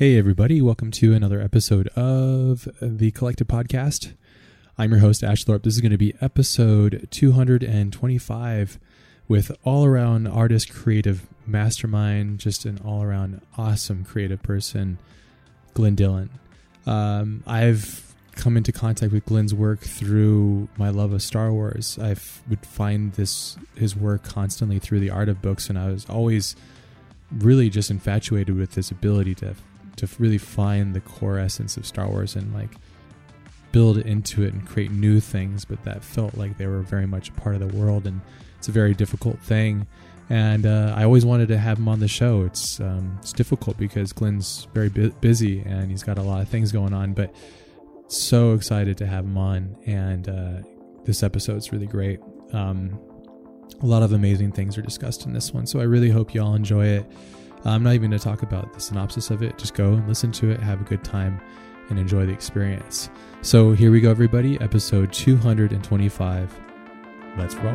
Hey, everybody. Welcome to another episode of the Collective Podcast. I'm your host, Ash Thorpe. This is going to be episode 225 with all around artist, creative mastermind, just an all around awesome creative person, Glyn Dillon. Um, I've come into contact with Glyn's work through my love of Star Wars. I would find this his work constantly through the art of books, and I was always really just infatuated with his ability to to really find the core essence of Star Wars and like build into it and create new things, but that felt like they were very much a part of the world, and it's a very difficult thing. And uh, I always wanted to have him on the show. It's um, it's difficult because Glyn's very bu- busy and he's got a lot of things going on, but so excited to have him on. And uh, this episode's really great. Um, a lot of amazing things are discussed in this one, so I really hope you all enjoy it. I'm not even going to talk about the synopsis of it. Just go and listen to it, have a good time, and enjoy the experience. So here we go, everybody. Episode 225. Let's roll.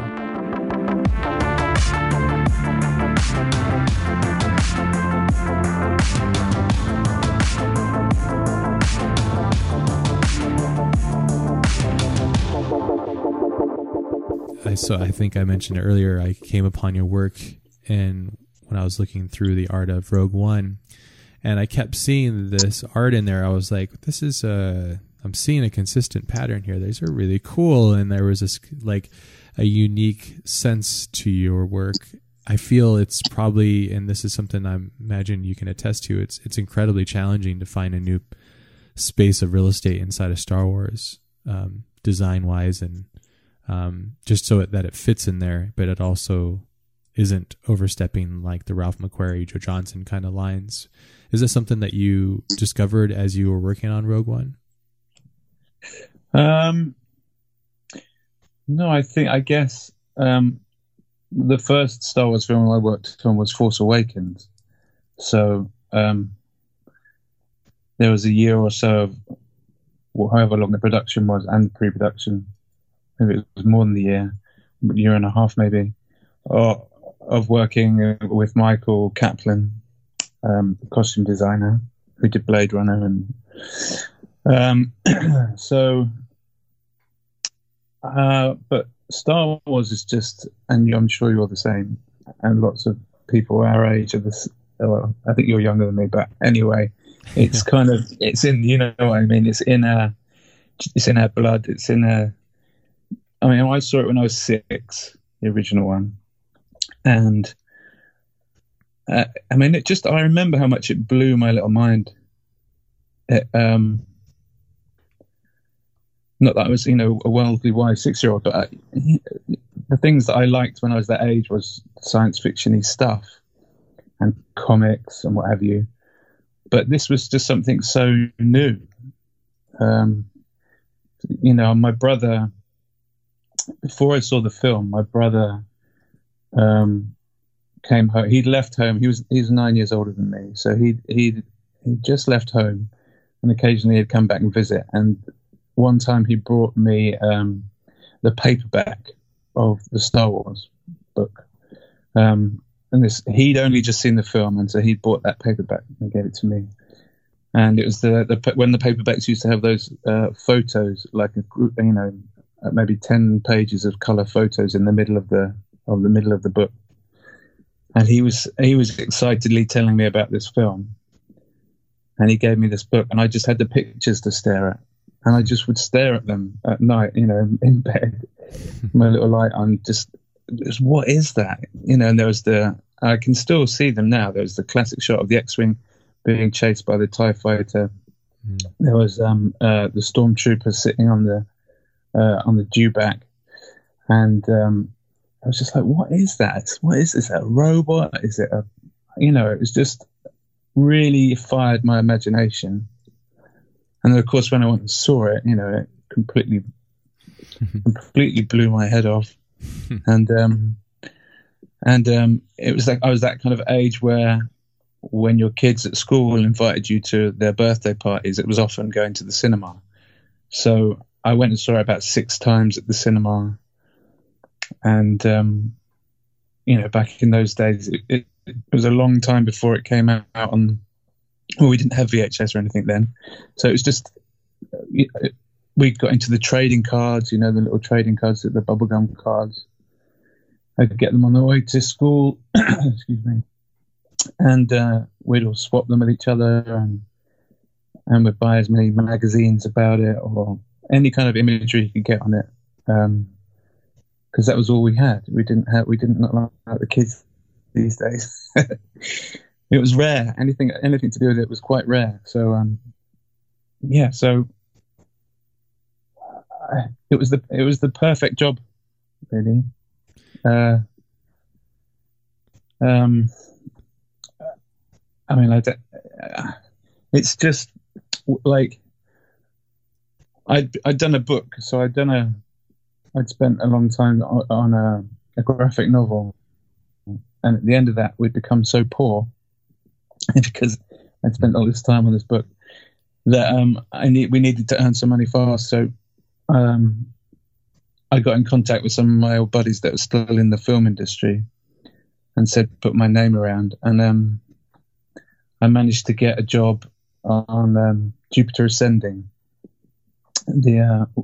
So I think I mentioned earlier. I came upon your work and when I was looking through the art of Rogue One, and I kept seeing this art in there. I was like, "This is a." I'm seeing a consistent pattern here. These are really cool, and there was this like a unique sense to your work. I feel it's probably, and this is something I imagine you can attest to. It's it's incredibly challenging to find a new space of real estate inside of Star Wars, um, design wise, and um, just so that it fits in there, but it also isn't overstepping like the Ralph McQuarrie, Joe Johnston kind of lines. Is this something that you discovered as you were working on Rogue One? Um, no, I think I guess um, the first Star Wars film I worked on was Force Awakens. So um, there was a year or so of well, however long the production was and pre-production. Maybe it was more than a year, year and a half maybe. Oh, of working with Michael Kaplan, um, the costume designer who did Blade Runner, and um, so. Uh, but Star Wars is just, and I'm sure you're the same, and lots of people our age are this. Well, I think you're younger than me, but anyway, it's kind of it's in you know what I mean. It's in a, it's in our blood. It's in a. I mean, I saw it when I was six, the original one, and uh, I mean, it just I remember how much it blew my little mind. It, um, not that I was, you know, a worldly wise six-year-old, but I, the things that I liked when I was that age was science fictiony stuff and comics and what have you. But this was just something so new. Um, you know, my brother. Before I saw the film, my brother um, came home. He'd left home. He was he's nine years older than me, so he he he just left home, and occasionally he'd come back and visit. And one time he brought me um, the paperback of the Star Wars book. Um, and this he'd only just seen the film, and so he bought that paperback and gave it to me. And it was the, the when the paperbacks used to have those uh, photos, like a group, you know, maybe ten pages of color photos in the middle of the of the middle of the book. And he was he was excitedly telling me about this film. And he gave me this book, and I just had the pictures to stare at, and I just would stare at them at night, you know, in bed, my little light on, just, just what is that, you know? And there was the I can still see them now. There was the classic shot of the X-wing being chased by the Tie fighter. Mm. There was um, uh, the stormtrooper sitting on the uh, on the dewback, and um, I was just like, what is that? What is this? A robot? Is it a, you know, it was just really fired my imagination. And then, of course, when I went and saw it, you know, it completely, completely blew my head off. and, um, and, um, it was like, I was that kind of age where when your kids at school invited you to their birthday parties, it was often going to the cinema. So I went and saw it about six times at the cinema and um, you know, back in those days, it, it, it, was a long time before it came out on well, we didn't have VHS or anything then, so it was just we got into the trading cards, you know, the little trading cards, the bubblegum cards. I could get them on the way to school, excuse me, and uh, we'd all swap them with each other, and and we'd buy as many magazines about it or any kind of imagery you could get on it, because that was all we had. We didn't have, we didn't like the kids these days. it was rare. Anything, anything to do with it was quite rare. So, um, yeah, so it was the it was the perfect job, really. Uh, um, I mean, I uh, it's just like I'd I'd done a book, so I'd done a I'd spent a long time on, a, a graphic novel, and at the end of that, we'd become so poor because I'd spent all this time on this book that um, I need we needed to earn some money fast. So um, I got in contact with some of my old buddies that were still in the film industry and said, put my name around. And um, I managed to get a job on um, Jupiter Ascending, the uh,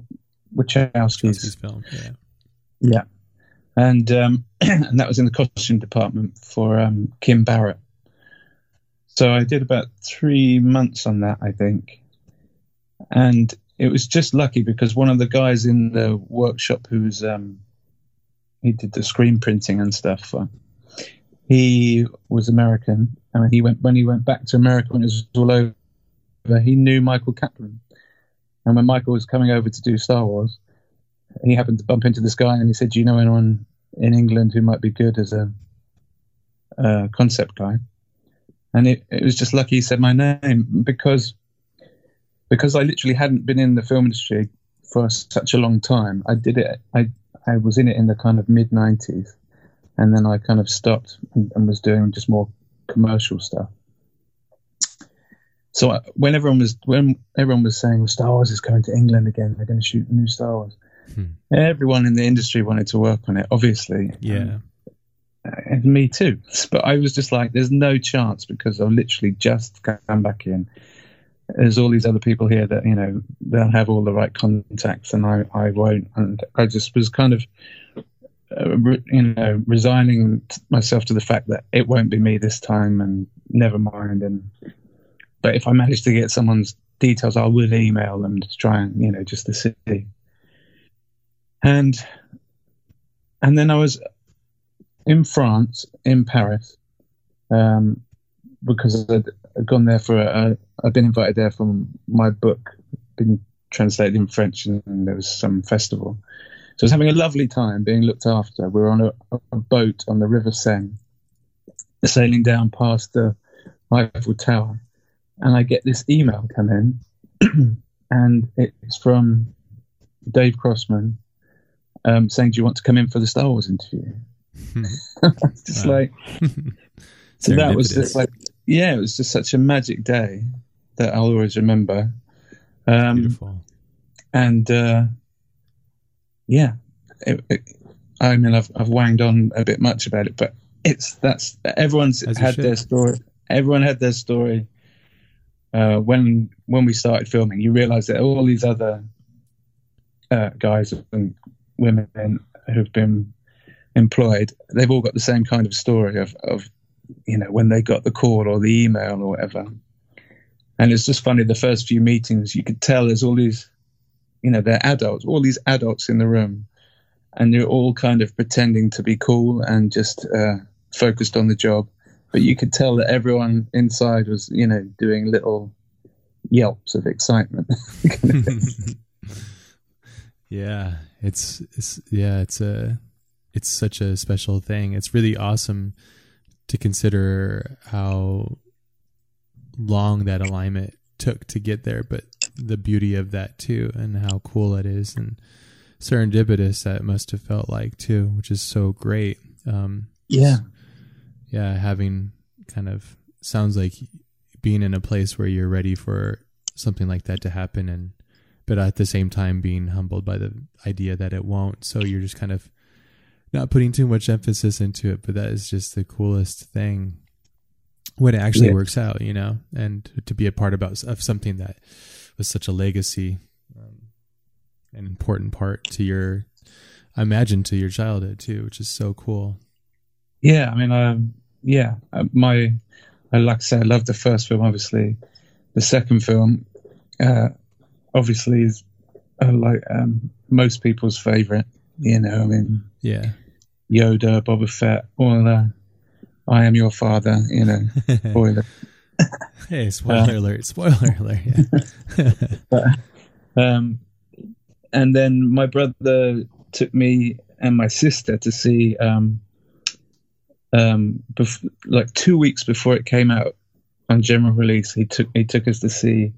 Wachowskis film. Yeah. Yeah. And, um, and that was in the costume department for um, Kym Barrett. So I did about three months on that, I think. And it was just lucky because one of the guys in the workshop who's um, he did the screen printing and stuff. Uh, he was American, and he went when he went back to America when it was all over. He knew Michael Kaplan, and when Michael was coming over to do Star Wars, he happened to bump into this guy, and he said, "Do you know anyone in England who might be good as a, a concept guy?" And it, it was just lucky he said my name because because I literally hadn't been in the film industry for such a long time. I did it. I I was in it in the kind of mid '90s, and then I kind of stopped and, and was doing just more commercial stuff. So when everyone was when everyone was saying Star Wars is coming to England again, they're going to shoot new Star Wars. Hmm. Everyone in the industry wanted to work on it, obviously. Yeah. and me too. But I was just like, there's no chance because I've literally just come back in there's all these other people here that you know they'll have all the right contacts and I, I won't and I just was kind of uh, re, you know resigning myself to the fact that it won't be me this time and never mind and but if I manage to get someone's details I will email them to try and you know just to see and and then I was in France in Paris um, because I'd, I'd gone there for a, I'd been invited there from my book, been translated in French, and there was some festival. So I was having a lovely time being looked after. We were on a, a boat on the River Seine, sailing down past the Eiffel Tower, and I get this email come in, and it's from Dave Crossman um, saying, "Do you want to come in for the Star Wars interview?" just like so that was just like yeah, it was just such a magic day that I'll always remember. Um, Beautiful. And uh, yeah, it, it, I mean, I've I've wanged on a bit much about it, but it's that's everyone's As had their story. Everyone had their story. Uh, when when we started filming, you realise that all these other uh, guys and women who've been employed, they've all got the same kind of story of, of you know when they got the call or the email or whatever. And it's just funny. The first few meetings, you could tell there's all these, you know, they're adults, all these adults in the room, and they're all kind of pretending to be cool and just uh, focused on the job. But you could tell that everyone inside was, you know, doing little yelps of excitement. yeah, it's it's yeah, it's a it's such a special thing. It's really awesome to consider how long that alignment took to get there, but the beauty of that too, and how cool it is, and serendipitous that must have felt like too, which is so great. Um, yeah, yeah, having kind of sounds like being in a place where you're ready for something like that to happen, and but at the same time being humbled by the idea that it won't. So you're just kind of not putting too much emphasis into it, but that is just the coolest thing when it actually Yeah. works out, you know, and to be a part about of something that was such a legacy, um, an important part to your, I imagine, to your childhood too, which is so cool. Yeah, I mean, um, yeah, uh, my, like I say, I love the first film. Obviously, the second film, uh, obviously, is uh, like um, most people's favorite. You know, I mean, Yeah. Yoda, Boba Fett, all the I am your father. You know, spoiler. hey, spoiler alert! Spoiler alert! Yeah. But, um, and then my brother took me and my sister to see, um, um, bef- like two weeks before it came out on general release. He took he took us to see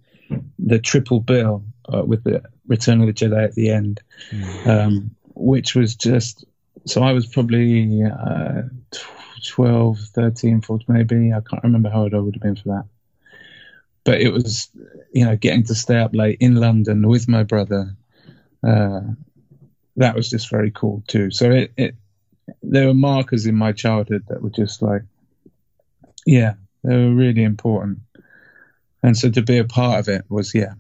the triple bill uh, with the Return of the Jedi at the end, Mm. um, which was just. So I was probably uh, 12, 13, 14 maybe. I can't remember how old I would have been for that. But it was, you know, getting to stay up late in London with my brother. Uh, that was just very cool too. So it, it, there were markers in my childhood that were just like, yeah, they were really important. And so to be a part of it was, yeah,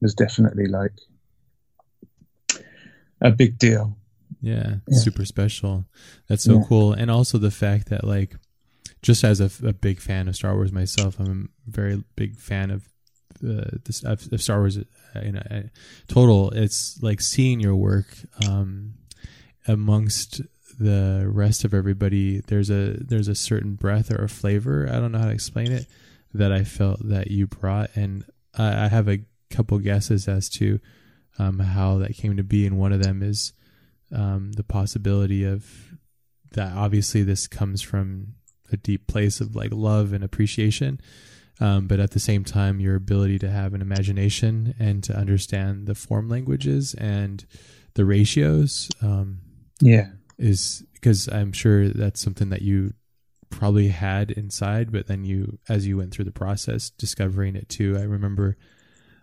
was definitely like a big deal. Yeah, Yeah. super special. That's so Yeah. cool. And also the fact that like just as a, a big fan of Star Wars myself, I'm a very big fan of uh, this of, of Star Wars. Uh, know, uh, total. It's like seeing your work um, amongst the rest of everybody. There's a there's a certain breath or a flavor. I don't know how to explain it that I felt that you brought, and I, I have a couple guesses as to um, how that came to be. And one of them is um, the possibility of that. Obviously, this comes from a deep place of like love and appreciation, um, but at the same time, your ability to have an imagination and to understand the form languages and the ratios um, Yeah. Is because I'm sure that's something that you probably had inside, but then you, as you went through the process, discovering it too. I remember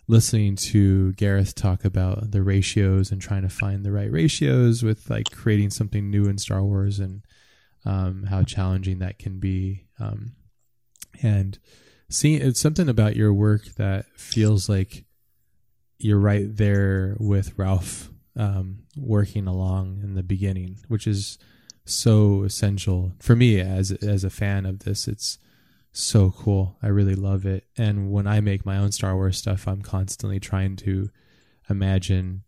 listening to Gareth talk about the ratios and trying to find the right ratios with like creating something new in Star Wars and um, how challenging that can be. Um, and seeing it's something about your work that feels like you're right there with Ralph um, working along in the beginning, which is so essential for me as as a fan of this. It's so cool. I really love it. And when I make my own Star Wars stuff, I'm constantly trying to imagine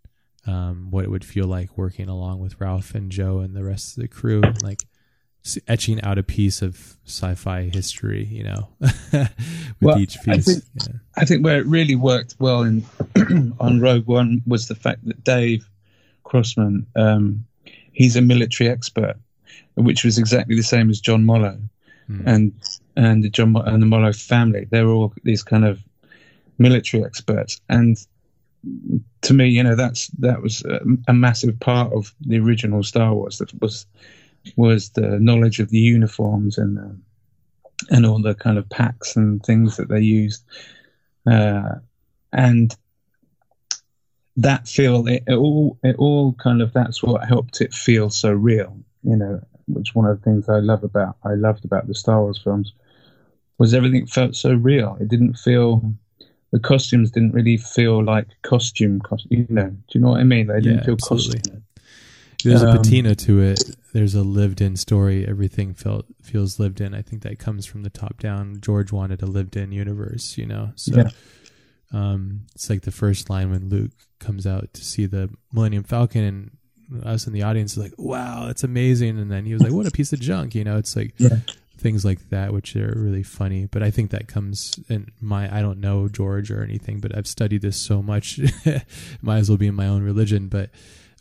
um, what it would feel like working along with Ralph and Joe and the rest of the crew, like etching out a piece of sci-fi history, you know, with Well, each I piece. think- yeah. I think where it really worked well in on Rogue One was the fact that Dave Crossman, um, he's a military expert, which was exactly the same as John Mollo Mm. and and the John and the Mollo family. They were all these kind of military experts, and to me, you know, that's that was a, a massive part of the original Star Wars. That was was the knowledge of the uniforms and um, and all the kind of packs and things that they used, uh, and that feel it, it all it all kind of that's what helped it feel so real. You know, which one of the things I love about I loved about the Star Wars films was everything felt so real. It didn't feel the costumes didn't really feel like costume costume. You know, do you know what I mean? They didn't Yeah, feel absolutely. costume. There's a Um, patina to it. There's a lived-in story. Everything felt feels lived in. I think that comes from the top down. George wanted a lived-in universe, you know. So Yeah. Um, it's like the first line when Luke comes out to see the Millennium Falcon, and us in the audience is like, "Wow, that's amazing!" And then he was like, "What a piece of junk!" You know, it's like Yeah. things like that, which are really funny. But I think that comes in my. I don't know George or anything, but I've studied this so much. Might as well be in my own religion. But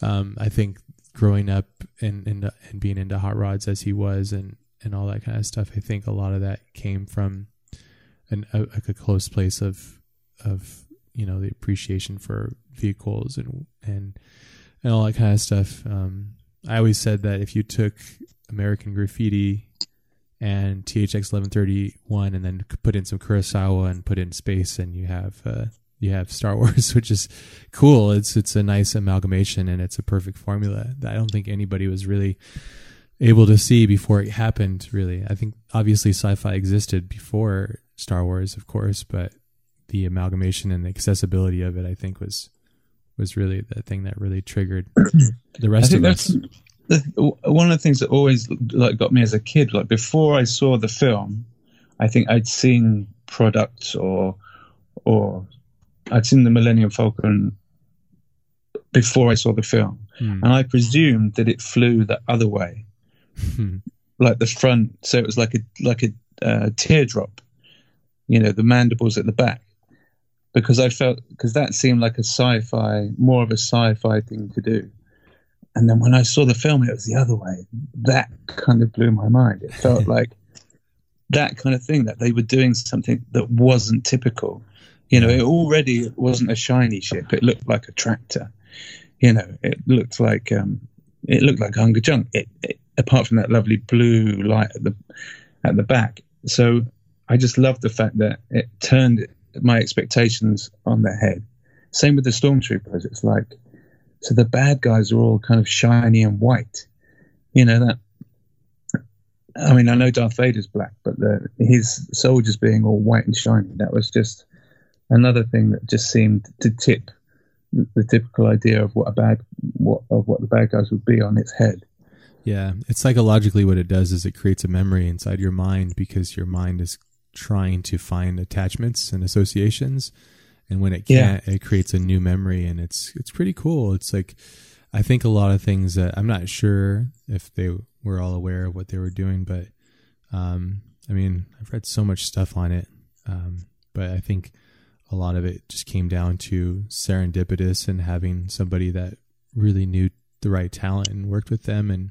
um, I think growing up and, and and being into hot rods as he was, and and all that kind of stuff, I think a lot of that came from an a, like a close place of of you know the appreciation for vehicles and and and all that kind of stuff. Um, I always said that if you took American Graffiti and THX 1131 and then put in some Kurosawa and put in space and you have uh, you have Star Wars which is cool it's it's a nice amalgamation and it's a perfect formula that I don't think anybody was really able to see before it happened. Really, I think obviously sci-fi existed before Star Wars, of course, but the amalgamation and the accessibility of it, I think, was was really the thing that really triggered the rest of us. The, one of the things that always like got me as a kid, like before I saw the film, I think I'd seen products or or I'd seen the Millennium Falcon before I saw the film, hmm. and I presumed that it flew the other way, hmm. like the front. So it was like a like a uh, teardrop, you know, the mandibles at the back, because I felt because that seemed like a sci-fi, more of a sci-fi thing to do. And then when I saw the film, it was the other way. That kind of blew my mind. It felt like that kind of thing that they were doing something that wasn't typical. You know, it already wasn't a shiny ship. It looked like a tractor. You know, it looked like um, it looked like Gunga Jung. It, it, apart from that lovely blue light at the at the back. So I just loved the fact that it turned my expectations on their head. Same with the stormtroopers. It's like so the bad guys are all kind of shiny and white. You know that I mean, I know Darth Vader's black, but the, his soldiers being all white and shiny, that was just another thing that just seemed to tip the, the typical idea of what a bad what of what the bad guys would be on its head. Yeah, it's psychologically what it does is it creates a memory inside your mind because your mind is trying to find attachments and associations, and when it can't, yeah. it creates a new memory, and it's it's pretty cool. It's like I think a lot of things that I'm not sure if they were all aware of what they were doing, but um, I mean, I've read so much stuff on it, um, but I think a lot of it just came down to serendipitous and having somebody that really knew the right talent and worked with them and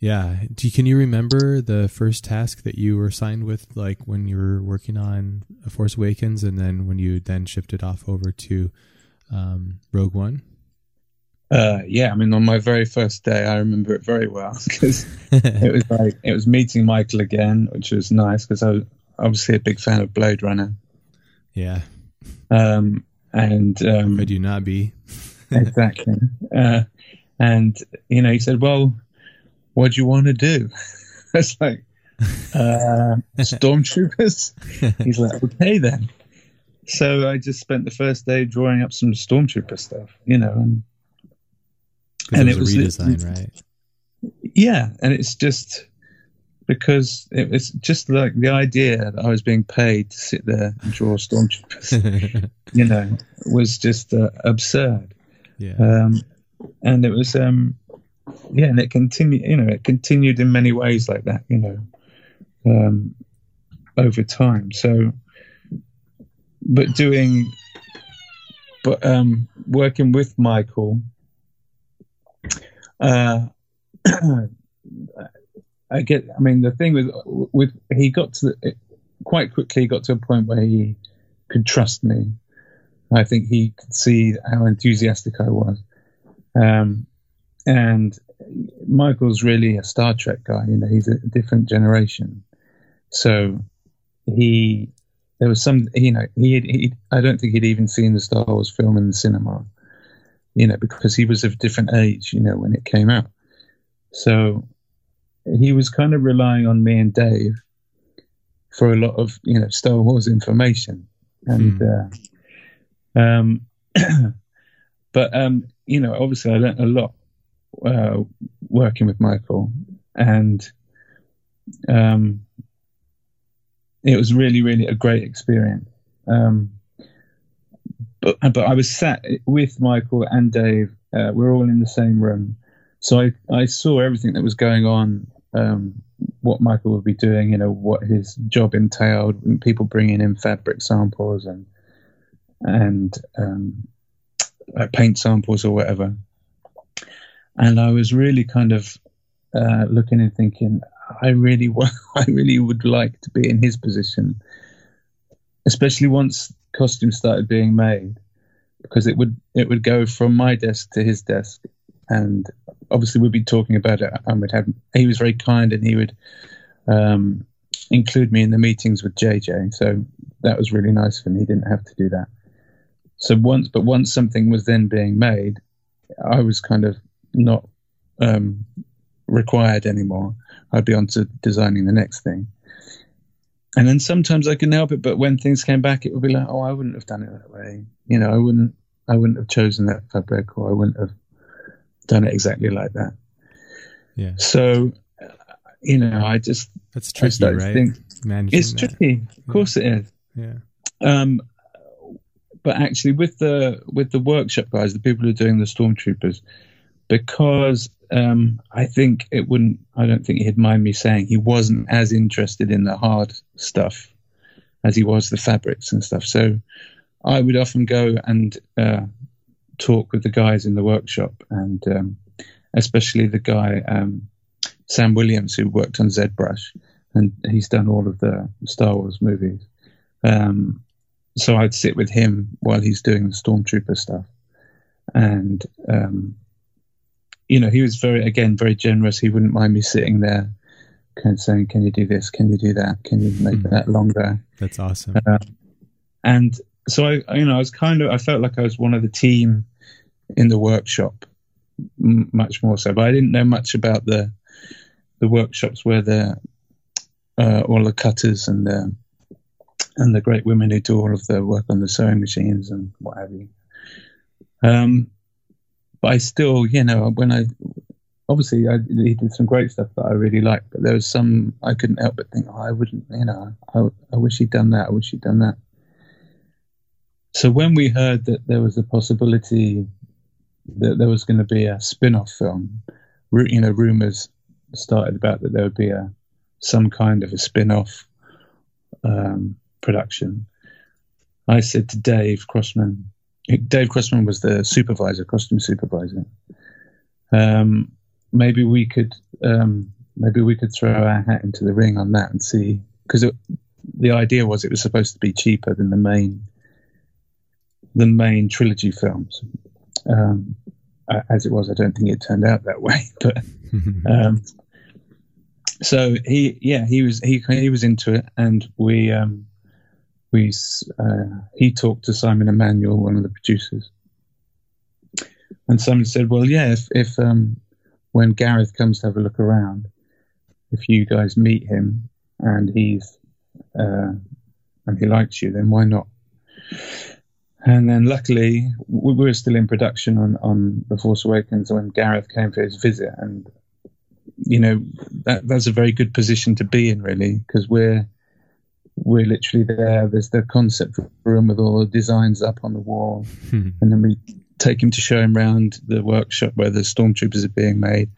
yeah do, can you remember the first task that you were assigned with like when you were working on a force awakens and then when you then shifted off over to um, rogue one uh, yeah, I mean, on my very first day, I remember it very well because it was like it was meeting Michael again, which was nice because I was obviously a big fan of Blade Runner. Yeah. Um, and um, could you not be? exactly. Uh, and you know, he said, "Well, what do you want to do?" It's like uh, stormtroopers. He's like, "Okay, then." So I just spent the first day drawing up some stormtrooper stuff, you know, and and it was, it was a redesign, it, right? Yeah, and it's just because it was just like the idea that I was being paid to sit there and draw stormtroopers, you know, was just uh, absurd. Yeah. Um, and it was, um, yeah, and it continued, you know, it continued in many ways like that, you know, um, over time. So, but doing, but um, working with Michael uh, I get. I mean, the thing with with he got to the, quite quickly got to a point where he could trust me. I think he could see how enthusiastic I was, um, and Michael's really a Star Trek guy. You know, he's a different generation, so he there was some. You know, he, he I don't think he'd even seen the Star Wars film in the cinema you know, because he was of different age, you know, when it came out. So he was kind of relying on me and Dave for a lot of, you know, Star Wars information. And, mm. uh, um, but, um, you know, obviously I learned a lot uh, working with Michael and, um, it was really, really a great experience. Um, but but I was sat with Michael and Dave. Uh, we're all in the same room, so I I saw everything that was going on. Um, what Michael would be doing, you know, what his job entailed, people bringing in fabric samples and and um, uh, paint samples or whatever. And I was really kind of uh, looking and thinking, I really, I really would like to be in his position, especially once costumes started being made because it would it would go from my desk to his desk. And obviously we'd be talking about it and we'd have he was very kind and he would um, include me in the meetings with JJ so that was really nice for me he didn't have to do that. So once but once something was then being made I was kind of not um, required anymore. I'd be on to designing the next thing. And then sometimes I couldn't help it, but when things came back, it would be like, oh, I wouldn't have done it that way. You know, I wouldn't, I wouldn't have chosen that fabric, or I wouldn't have done it exactly like that. Yeah. So, you know, I just that's tricky, right? Think, it's that. tricky. Of course, it is. Yeah. Um, but actually, with the with the workshop guys, the people who are doing the stormtroopers, because um, I think it wouldn't. I don't think he'd mind me saying he wasn't as interested in the hard stuff as he was the fabrics and stuff. So I would often go and uh, talk with the guys in the workshop, and um, especially the guy um, Sam Williams who worked on ZBrush, and he's done all of the Star Wars movies. Um, so I'd sit with him while he's doing the stormtrooper stuff, and um, you know, he was very, again, very generous. He wouldn't mind me sitting there, kind of saying, "Can you do this? Can you do that? Can you make mm that longer?" That's awesome. Uh, and so I, you know, I was kind of, I felt like I was one of the team in the workshop, m- much more so. But I didn't know much about the the workshops where the uh, all the cutters and the and the great women who do all of the work on the sewing machines and what have you. Um, but I still, you know, when I obviously I, he did some great stuff that I really liked, but there was some I couldn't help but think, oh, I wouldn't, you know, I, I wish he'd done that. I wish he'd done that. So when we heard that there was a possibility that there was going to be a spin-off film, you know, rumors started about that there would be a some kind of a spin-off um, production. I said to Dave Crossman, Dave Crossman was the supervisor, costume supervisor. Um, maybe we could um, maybe we could throw our hat into the ring on that and see because the idea was it was supposed to be cheaper than the main the main trilogy films. Um, as it was, I don't think it turned out that way. But um, so he, yeah, he was he he was into it, and we um, we uh, he talked to Simon Emanuel, one of the producers, and Simon said, "Well, yeah, if, if um, when Gareth comes to have a look around, if you guys meet him and he's uh, and he likes you, then why not?" And then, luckily, we were still in production on on The Force Awakens when Gareth came for his visit, and you know that that's a very good position to be in, really, because we're we're literally there. There's the concept room with all the designs up on the wall, hmm. and then we take him to show him around the workshop where the stormtroopers are being made,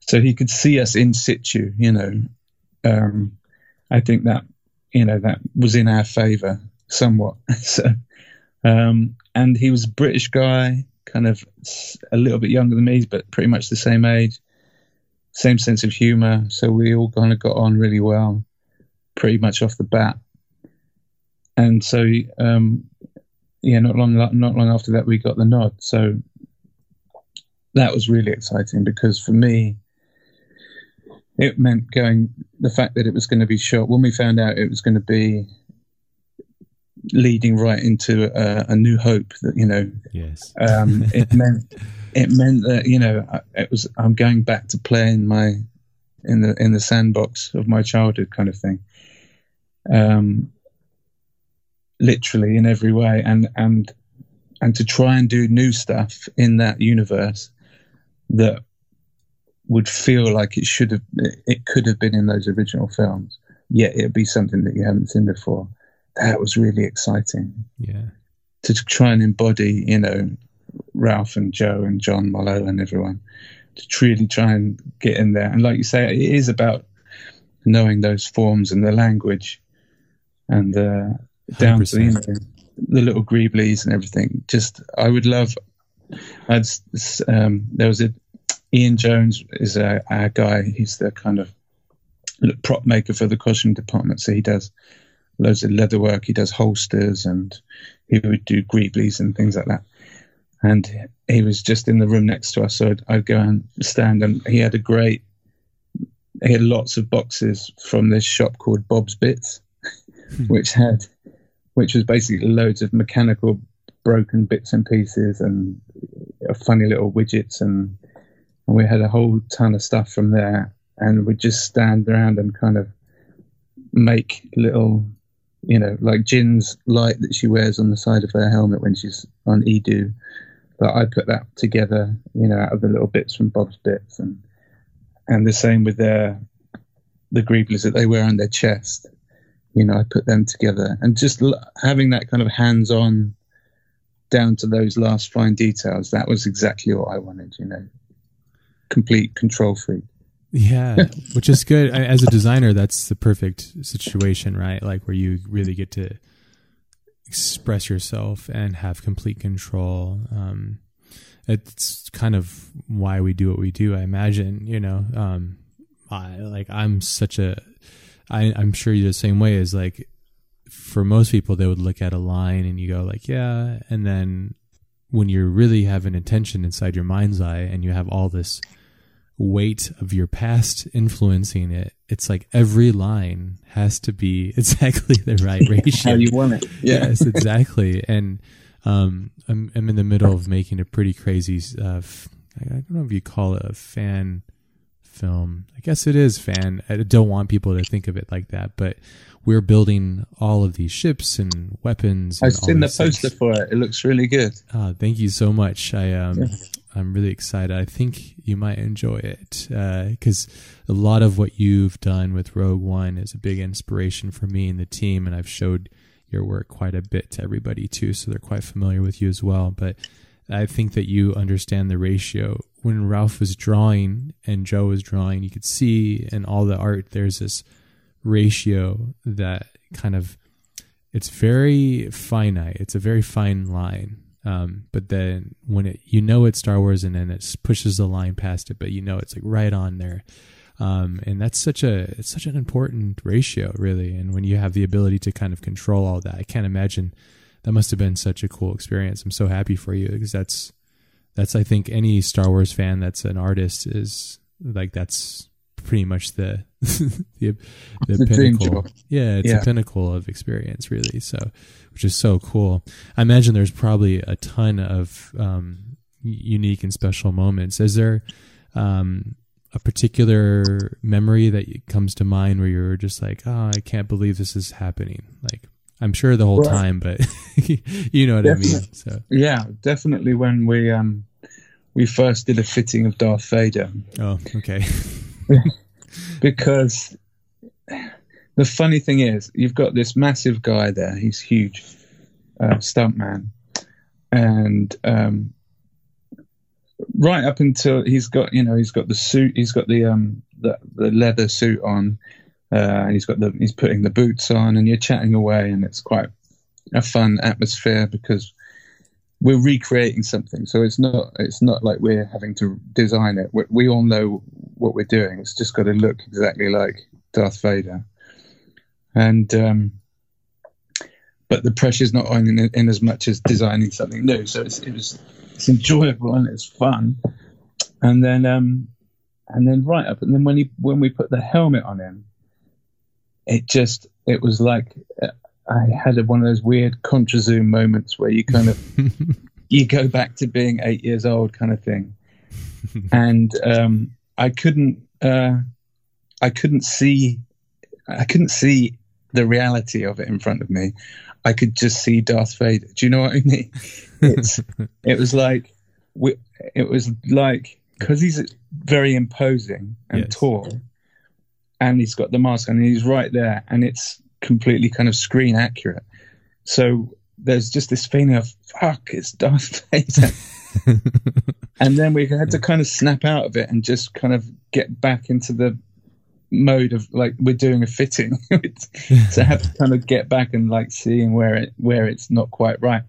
so he could see us in situ. You know, um, I think that you know that was in our favour somewhat. so, um, and he was a British guy, kind of a little bit younger than me, but pretty much the same age, same sense of humour. So we all kind of got on really well pretty much off the bat. And so, um, yeah, not long not long after that, we got the nod. So that was really exciting because for me, it meant going the fact that it was going to be shot when we found out it was going to be leading right into a, a new hope that you know yes um, it meant it meant that you know it was i'm going back to playing my in the in the sandbox of my childhood kind of thing um, literally in every way, and and and to try and do new stuff in that universe that would feel like it should have, it could have been in those original films. Yet it'd be something that you haven't seen before. That was really exciting. Yeah. To try and embody, you know, Ralph and Joe and John Mollo and everyone, to really try and get in there. And like you say, it is about knowing those forms and the language and uh, down 100%. to know, the little greeblies and everything. Just I would love. I'd, um, there was a Ian Jones is a, our guy. He's the kind of prop maker for the costume department. So he does loads of leather work. He does holsters and he would do greeblies and things like that. And he was just in the room next to us. So I'd, I'd go and stand and he had a great, he had lots of boxes from this shop called Bob's Bits. Which had which was basically loads of mechanical broken bits and pieces and uh, funny little widgets and and we had a whole ton of stuff from there, and we'd just stand around and kind of make little, you know, like Jyn's light that she wears on the side of her helmet when she's on Eadu. But I put that together, you know, out of the little bits from Bob's Bits, and and the same with their the greeblers that they wear on their chest. You know, I put them together, and just l- having that kind of hands-on, down to those last fine details. That was exactly what I wanted. You know, complete control freak. Yeah, which is good. As a designer, that's the perfect situation, right? Like where you really get to express yourself and have complete control. Um, it's kind of why we do what we do. I imagine, you know, um, I like I'm such a, I, I'm sure you're the same way. Is like for most people, they would look at a line and you go like, yeah, and then when you really have an intention inside your mind's eye and you have all this weight of your past influencing it, it's like every line has to be exactly the right ratio. How you want it? Yeah. Yes, exactly. And um, I'm, I'm in the middle of making a pretty crazy. Uh, f- I don't know if you call it a fan film. I guess it is fan. I don't want people to think of it like that, but we're building all of these ships and weapons. I've and seen the these things. poster for it. It looks really good. Ah, thank you so much. I um, Yeah. I'm really excited. I think you might enjoy it because a lot of what you've done with Rogue One is a big inspiration for me and the team, and I've showed your work quite a bit to everybody too, so they're quite familiar with you as well. But I think that you understand the ratio. When Ralph was drawing and Joe was drawing, you could see in all the art there's this ratio that kind of it's very finite. It's a very fine line. Um, but then when it you know it's Star Wars and then it pushes the line past it, but you know it's like right on there. Um, and that's such a it's such an important ratio, really. And when you have the ability to kind of control all that, I can't imagine that must have been such a cool experience. I'm so happy for you because that's that's I think any Star Wars fan that's an artist is like that's pretty much the the, the The pinnacle. Yeah, it's Yeah. a pinnacle of experience, really. So, which is so cool. I imagine there's probably a ton of um, unique and special moments. Is there um, a particular memory that comes to mind where you're just like, oh, I can't believe this is happening? Like, I'm sure the whole Right. time, but you know what I mean. So, Yeah, definitely. When we um we first did a fitting of Darth Vader, oh, okay. because the funny thing is, you've got this massive guy there. He's huge, uh, stuntman, and um, right up until he's got you know he's got the suit, he's got the um the, the leather suit on, uh, and he's got the he's putting the boots on, and you're chatting away, and it's quite a fun atmosphere because we're recreating something. So it's not it's not like we're having to design it. We, we all know what we're doing. It's just got to look exactly like Darth Vader. And um, but the pressure's not on in, in as much as designing something new. So it's, it was it's enjoyable and it's fun. And then um, and then right up and then when he when we put the helmet on him, it just it was like. Uh, I had a, one of those weird contra zoom moments where you kind of you go back to being eight years old kind of thing and um, i couldn't uh, i couldn't see i couldn't see the reality of it in front of me i could just see darth vader do you know what i mean it's it was like we, it was like because he's very imposing and Yes. tall and he's got the mask on and he's right there and it's completely kind of screen accurate. So there's just this feeling of fuck it's darth vader. And then we had to kind of snap out of it and just kind of get back into the mode of like we're doing a fitting to have to kind of get back and like seeing where it where it's not quite right.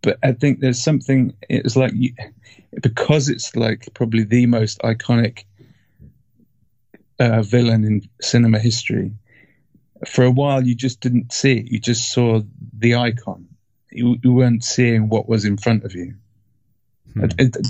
But i think there's something it's like you, because it's like probably the most iconic uh, villain in cinema history for a while you just didn't see it you just saw the icon you, you weren't seeing what was in front of you Hmm.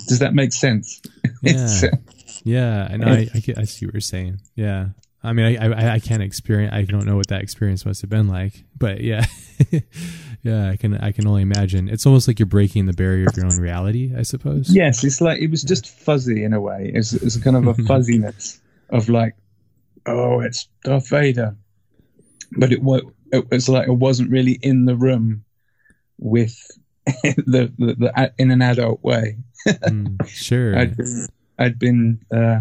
does that make sense? Yeah. uh, Yeah, and I, I, I see what you're saying. Yeah, I mean, I, I, I can't experience. I don't know what that experience must have been like, but yeah, yeah, I can I can only imagine. It's almost like you're breaking the barrier of your own reality, I suppose. Yes, it's like it was just fuzzy in a way. It's it's kind of a fuzziness of like, oh, it's Darth Vader, but it was it was like it wasn't really in the room with the, the, the in an adult way. mm, sure. I'd been, I'd been uh,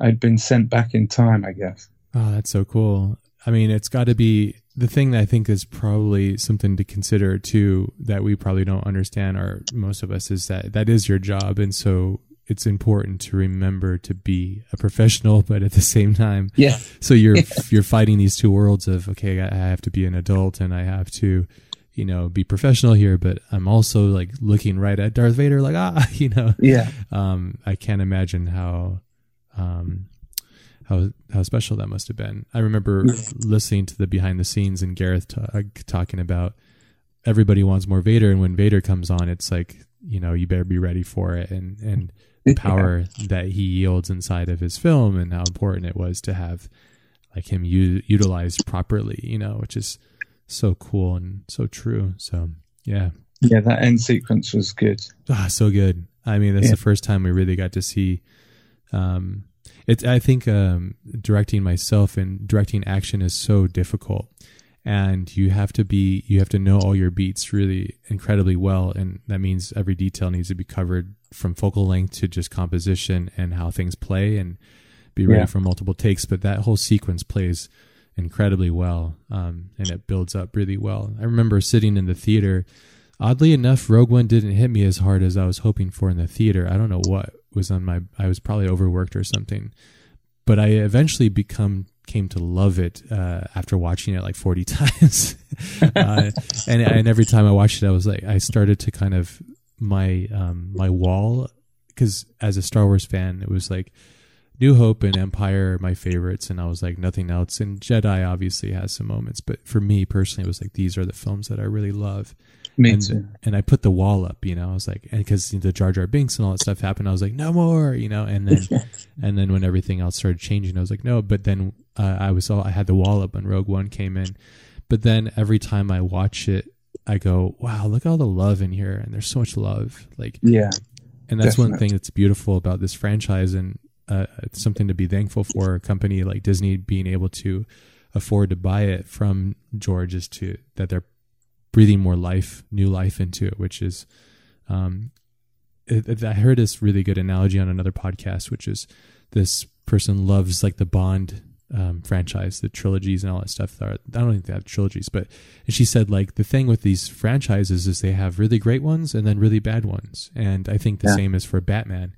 I'd been sent back in time, I guess. Oh, that's so cool. I mean, it's got to be the thing that I think is probably something to consider too that we probably don't understand, or most of us, is that that is your job, and so it's important to remember to be a professional, but at the same time, yeah. So you're you're fighting these two worlds of okay, I have to be an adult and I have to, you know, be professional here, but I'm also like looking right at Darth Vader, like ah, you know, yeah. Um, I can't imagine how, um, how how special that must have been. I remember yeah. listening to the behind the scenes and Gareth t- uh, talking about everybody wants more Vader, and when Vader comes on, it's like you know you better be ready for it, and and power yeah. that he yields inside of his film, and how important it was to have like him u- utilized properly, you know, which is so cool and so true. So yeah, yeah, that end sequence was good. Ah, so good. I mean, that's yeah. the first time we really got to see. Um, it's I think um, directing myself and directing action is so difficult, and you have to be you have to know all your beats really incredibly well, and that means every detail needs to be covered from focal length to just composition and how things play, and be ready yeah. for multiple takes. But that whole sequence plays incredibly well, um, and it builds up really well. I remember sitting in the theater. Oddly enough, Rogue One didn't hit me as hard as I was hoping for in the theater. I don't know what was on my I was probably overworked or something. But I eventually become came to love it uh, after watching it like 40 times. uh, and and every time I watched it I was like I started to kind of my um my wall cuz as a Star Wars fan it was like New Hope and Empire are my favorites, and I was like nothing else. And Jedi obviously has some moments, but for me personally, it was like these are the films that I really love. Me and, too. And I put the wall up, you know. I was like, and because the Jar Jar Binks and all that stuff happened, I was like, no more, you know. And then, and then when everything else started changing, I was like, no. But then uh, I was all I had the wall up when Rogue One came in. But then every time I watch it, I go, wow, look at all the love in here, and there's so much love. Like, yeah. And that's definitely. one thing that's beautiful about this franchise, and uh, it's something to be thankful for. A company like Disney being able to afford to buy it from George is to that they're breathing more life, new life into it, which is, um, it, it, I heard this really good analogy on another podcast, which is this person loves like the Bond um, franchise, the trilogies and all that stuff. Are, I don't think they have trilogies, but she said like the thing with these franchises is they have really great ones and then really bad ones, and I think the yeah. same is for Batman.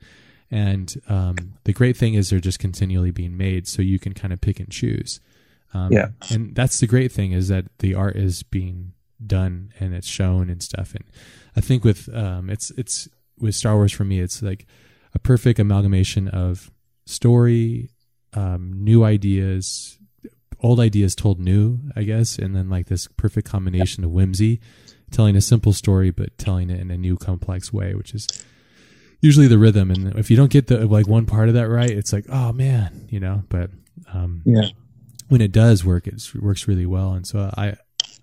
And um, the great thing is they're just continually being made, so you can kind of pick and choose. Um, yeah, and that's the great thing is that the art is being done and it's shown and stuff. And I think with um, it's it's with Star Wars for me, it's like a perfect amalgamation of story, um, new ideas, old ideas told new, I guess, and then like this perfect combination of whimsy, telling a simple story but telling it in a new complex way, which is usually the rhythm. And if you don't get the like one part of that right, it's like oh man, you know. But um, yeah, when it does work, it works really well. And so I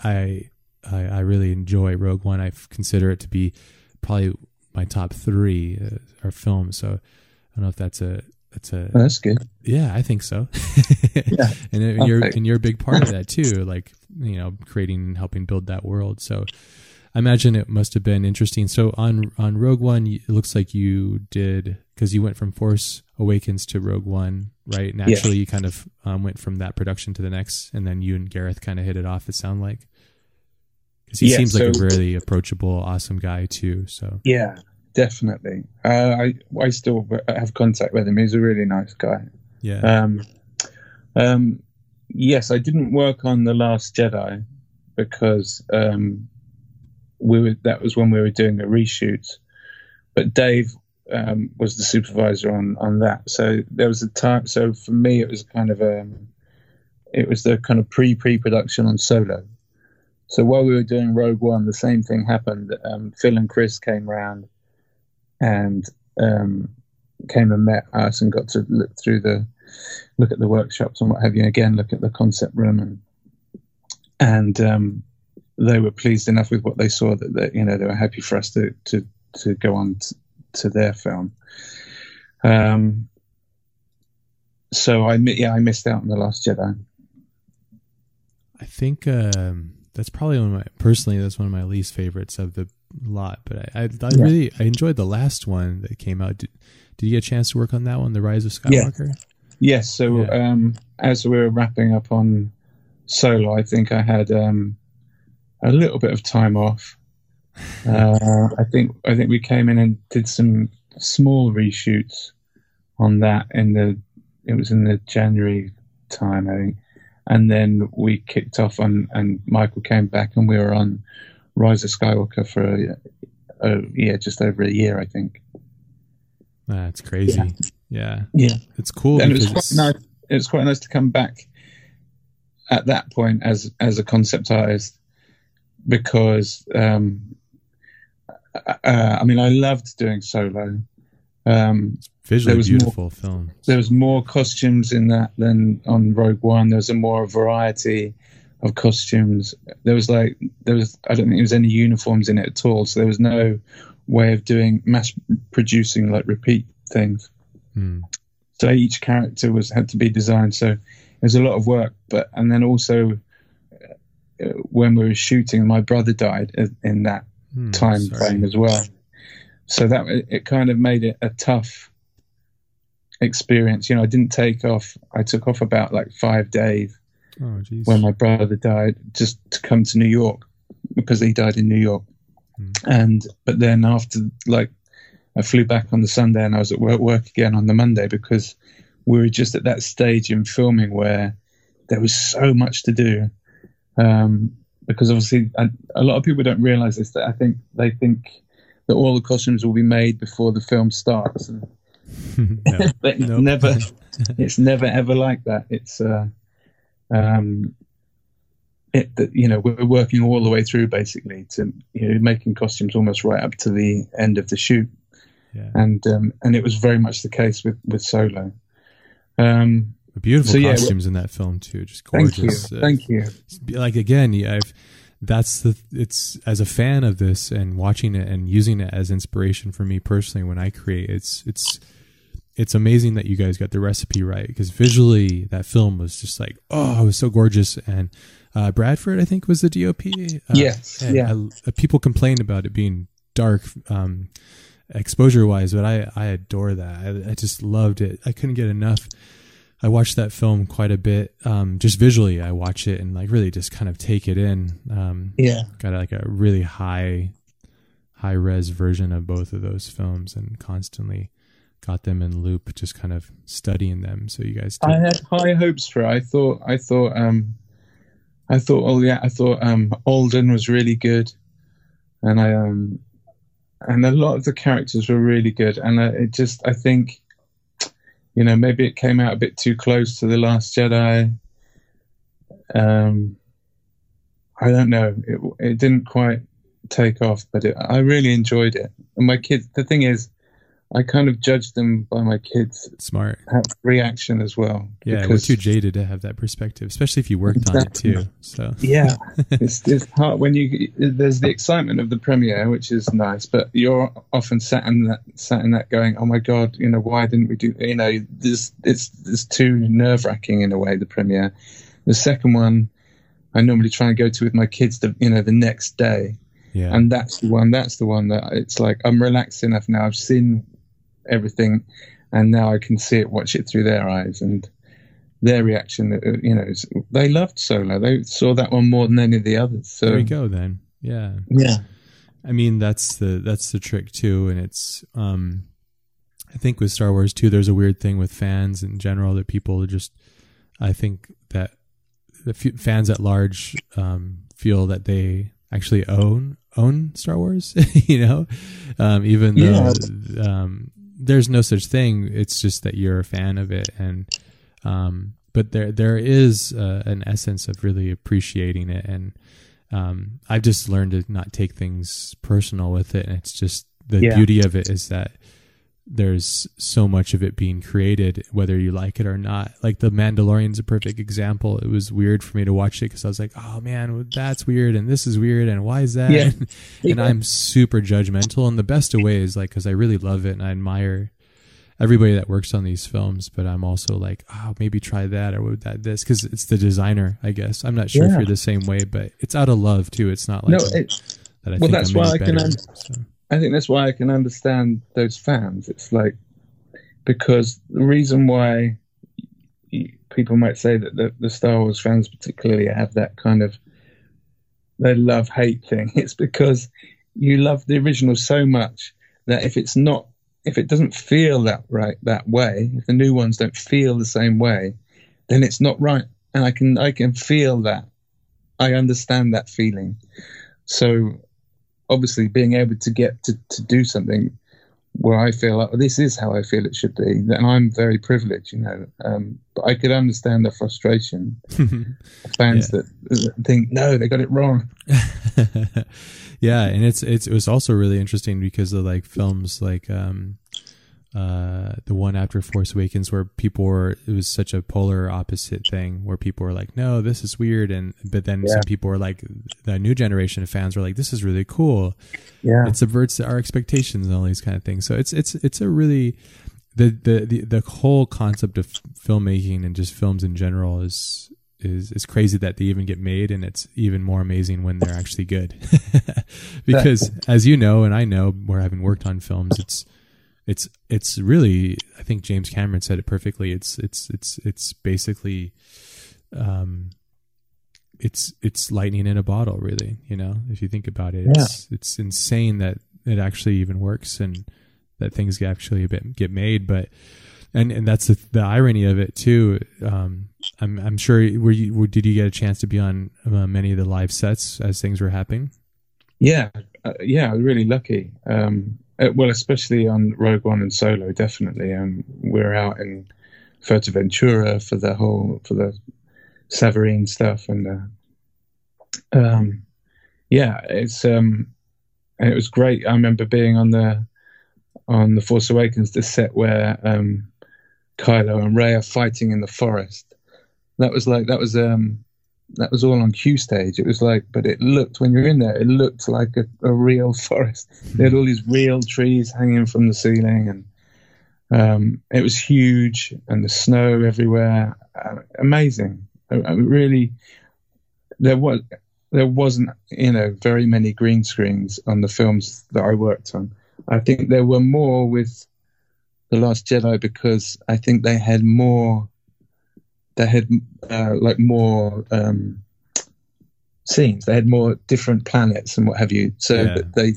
I I, I really enjoy Rogue One. I consider it to be probably my top three uh, are films. So I don't know if that's a that's a oh, that's good. Yeah, I think so. yeah, and, and you're and you're a big part of that too. Like you know, creating and helping build that world. So I imagine it must have been interesting. So on on Rogue One, it looks like you did because you went from Force Awakens to Rogue One, right? Naturally, yeah. you kind of um, went from that production to the next, and then you and Gareth kind of hit it off. It sound like because he yeah, seems like a really approachable, awesome guy too. So yeah, definitely. Uh, I I still have contact with him. He's a really nice guy. Yeah. Um, um, yes, I didn't work on the Last Jedi because um, we were that was when we were doing a reshoot, but Dave um, was the supervisor on on that. So there was a time. So for me, it was kind of a um, it was the kind of pre pre production on Solo. So while we were doing Rogue One, the same thing happened. Um, Phil and Chris came round and um, came and met us and got to look through the look at the workshops and what have you. Again, look at the concept room and and um, they were pleased enough with what they saw that, that you know they were happy for us to to to go on t- to their film. Um, so I yeah I missed out on the Last Jedi. I think um, that's probably one of my personally that's one of my least favorites of the lot. But I I, I Yeah. really I enjoyed the last one that came out. Did, did you get a chance to work on that one, The Rise of Yeah. Skywalker? Yes. So Yeah. um, as we were wrapping up on Solo, I think I had um, a little bit of time off. Uh, I think I think we came in and did some small reshoots on that in the it was in the January time I think, and then we kicked off on and Michael came back and we were on Rise of Skywalker for a, a yeah just over a year I think. That's crazy. Yeah. Yeah. it's cool and it was quite nice. It was quite nice to come back at that point as as a concept artist because um, uh, I mean I loved doing solo. Um, visually there was more- film. there was more costumes in that than on Rogue One. There was a more variety of costumes. There was like there was I don't think there was any uniforms in it at all. So there was no way of doing mass producing like repeat things. Hmm. so each character was had to be designed so there's a lot of work but and then also uh, when we were shooting my brother died in- that Hmm, time sorry. frame as well so that it it kind of made it a tough experience. You know i didn't take off i took off about like five days Oh, when my brother died just to come to new york because he died in new york. Hmm. and but then after like i flew back on the sunday and i was at work, work again on the monday because we were just at that stage in filming where there was so much to do. Um, because obviously a, a lot of people don't realize this that i think they think that all the costumes will be made before the film starts and no. but Nope. never it's never ever like that it's uh um it that you know we're working all the way through basically to you know making costumes almost right up to the end of the shoot yeah. and um and it was very much the case with with solo um Beautiful So, yeah, costumes in that film too. Just thank gorgeous. you Uh, thank you like again yeah, I've that's the it's as a fan of this and watching it and using it as inspiration for me personally when I create it's it's it's amazing that you guys got the recipe right because visually that film was just like oh it was so gorgeous and uh, Bradford I think was the DOP uh, Yes, yeah. I- uh, people complained about it being dark um, exposure wise but I I adore that I, I just loved it I couldn't get enough I watched that film quite a bit. Um, just visually, I watch it and like really just kind of take it in. Um, yeah got like a really high, high res version of both of those films and constantly got them in loop, just kind of studying them. So you guys, I had high hopes for it. I thought, I thought, um, I thought, oh yeah, I thought um, Alden was really good, and I um, and a lot of the characters were really good, and uh, it just, I think, you know, maybe it came out a bit too close to the Last Jedi. Um, I don't know. It it didn't quite take off, but it, I really enjoyed it. And my kids, the thing is, I kind of judge them by my kids' smart. reaction as well. Yeah, we're too jaded to have that perspective, especially if you worked on it too. So yeah, it's it's hard when you there's the excitement of the premiere, which is nice, but you're often sat in that sat in that going, oh my god, you know, why didn't we do? You know, this it's it's too nerve wracking in a way. The premiere, the second one, I normally try and go to with my kids, the you know, the next day, yeah, and that's the one. That's the one that it's like I'm relaxed enough now. I've seen everything, and now I can see it, watch it through their eyes, and their reaction. uh, You know, they loved Solo. They saw that one more than any of the others. So there we go then. Yeah, yeah, I mean that's the that's the trick too, and it's um, I think with Star Wars too, there's a weird thing with fans in general that people are just, I think that the f- fans at large um, feel that they actually own own Star Wars, you know, um, even though um, there's no such thing. It's just that you're a fan of it, and um, but there there is uh, an essence of really appreciating it and um, I've just learned to not take things personal with it, and it's just the Yeah. beauty of it is that there's so much of it being created, whether you like it or not. Like the Mandalorian's a perfect example. It was weird for me to watch it because I was like, oh man, that's weird, and this is weird, and why is that? Yeah. and Yeah. I'm super judgmental in the best of ways, like because I really love it and I admire everybody that works on these films. But I'm also like, oh, maybe try that or would that this because it's the designer, I guess. I'm not sure if you're the same way, but it's out of love too. It's not like no, it, that I well, think that's I'm why I can better, un- so. I think that's why I can understand those fans. It's like because the reason why people might say that the, the Star Wars fans particularly have that kind of they love hate thing. It's because you love the original so much that if it's not if it doesn't feel that right that way, if the new ones don't feel the same way, then it's not right. And I can I can feel that. I understand that feeling. So obviously being able to get to, to do something where I feel like well, this is how I feel it should be, then I'm very privileged, you know. Um, but I could understand the frustration of fans Yeah. that think, no, they got it wrong. yeah, and it's it's it was also really interesting because of like films like um uh the one after Force Awakens where people were it was such a polar opposite thing where people were like no this is weird. And but then Yeah. some people were like the new generation of fans were like this is really cool. Yeah. it subverts our expectations and all these kind of things. So it's it's it's a really the the the, the whole concept of filmmaking and just films in general is is is crazy that they even get made. And it's even more amazing when they're actually good. Because as you know and I know where having worked on films it's it's it's really I think James Cameron said it perfectly. It's it's it's it's basically um it's it's lightning in a bottle really you know if you think about it. It's it's insane that it actually even works and that things get actually a bit get made but and and that's the, the irony of it too. Um i'm i'm sure were you were, did you get a chance to be on uh, many of the live sets as things were happening? Yeah, uh, yeah, I was really lucky. Um, uh, well, especially on Rogue One and Solo, definitely. Um, we're out in Fuerteventura for the whole for the Savareen stuff, and uh, um, yeah, it's um, it was great. I remember being on the on the Force Awakens, the set where um, Kylo and Rey are fighting in the forest. That was like that was um, that was all on Q stage. It was like, but it looked when you're in there, it looked like a, a real forest. They had all these real trees hanging from the ceiling, and um, it was huge, and the snow everywhere. Uh, amazing, I, I really. There was there wasn't you know very many green screens on the films that I worked on. I think there were more with the Last Jedi because I think they had more they had uh, like more um, scenes. They had more different planets and what have you. So Yeah. they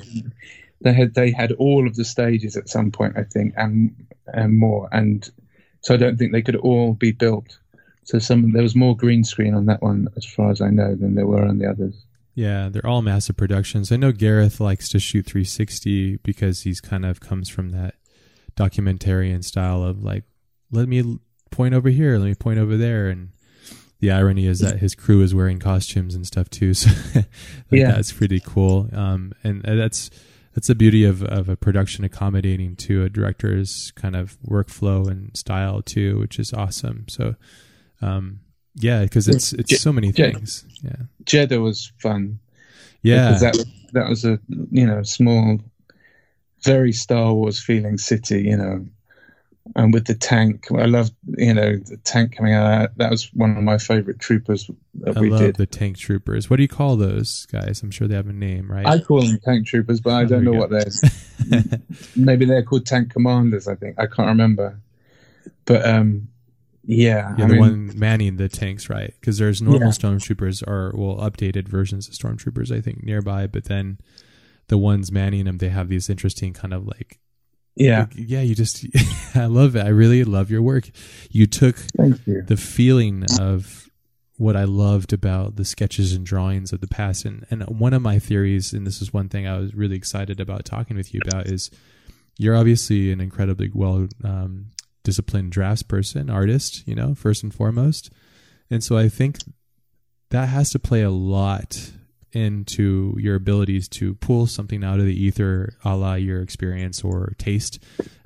they had they had all of the stages at some point, I think, and and more. And so I don't think they could all be built. So some there was more green screen on that one, as far as I know, than there were on the others. yeah they're all massive productions i know gareth likes to shoot 360 because he's kind of comes from that documentarian style of like let me point over here let me point over there. And the irony is that his crew is wearing costumes and stuff too so like, Yeah. that's pretty cool. Um and uh, that's that's the beauty of, of a production accommodating to a director's kind of workflow and style too which is awesome. So um yeah because it's it's Ja- so many Ja- things. Yeah. Jedha was fun. yeah. Because that that was a you know small, very Star Wars feeling city, you know, and with the tank. I loved you know the tank coming out. That. that was one of my favorite troopers that I we love did. the tank troopers. What do you call those guys? I'm sure they have a name, right? I call them tank troopers, but I don't know we what they're. Maybe they're called tank commanders. I think I can't remember, but um, yeah, yeah, I the mean, one manning the tanks, right? Because there's normal Yeah. stormtroopers or well updated versions of stormtroopers, I think, nearby. But then the ones manning them, they have these interesting kind of like, yeah. like, yeah. You just, I love it. I really love your work. You took Thank you. the feeling of what I loved about the sketches and drawings of the past. And, and one of my theories, and this is one thing I was really excited about talking with you about, is you're obviously an incredibly well um, disciplined drafts person, artist, you know, first and foremost. And so I think that has to play a lot into your abilities to pull something out of the ether, a la your experience or taste,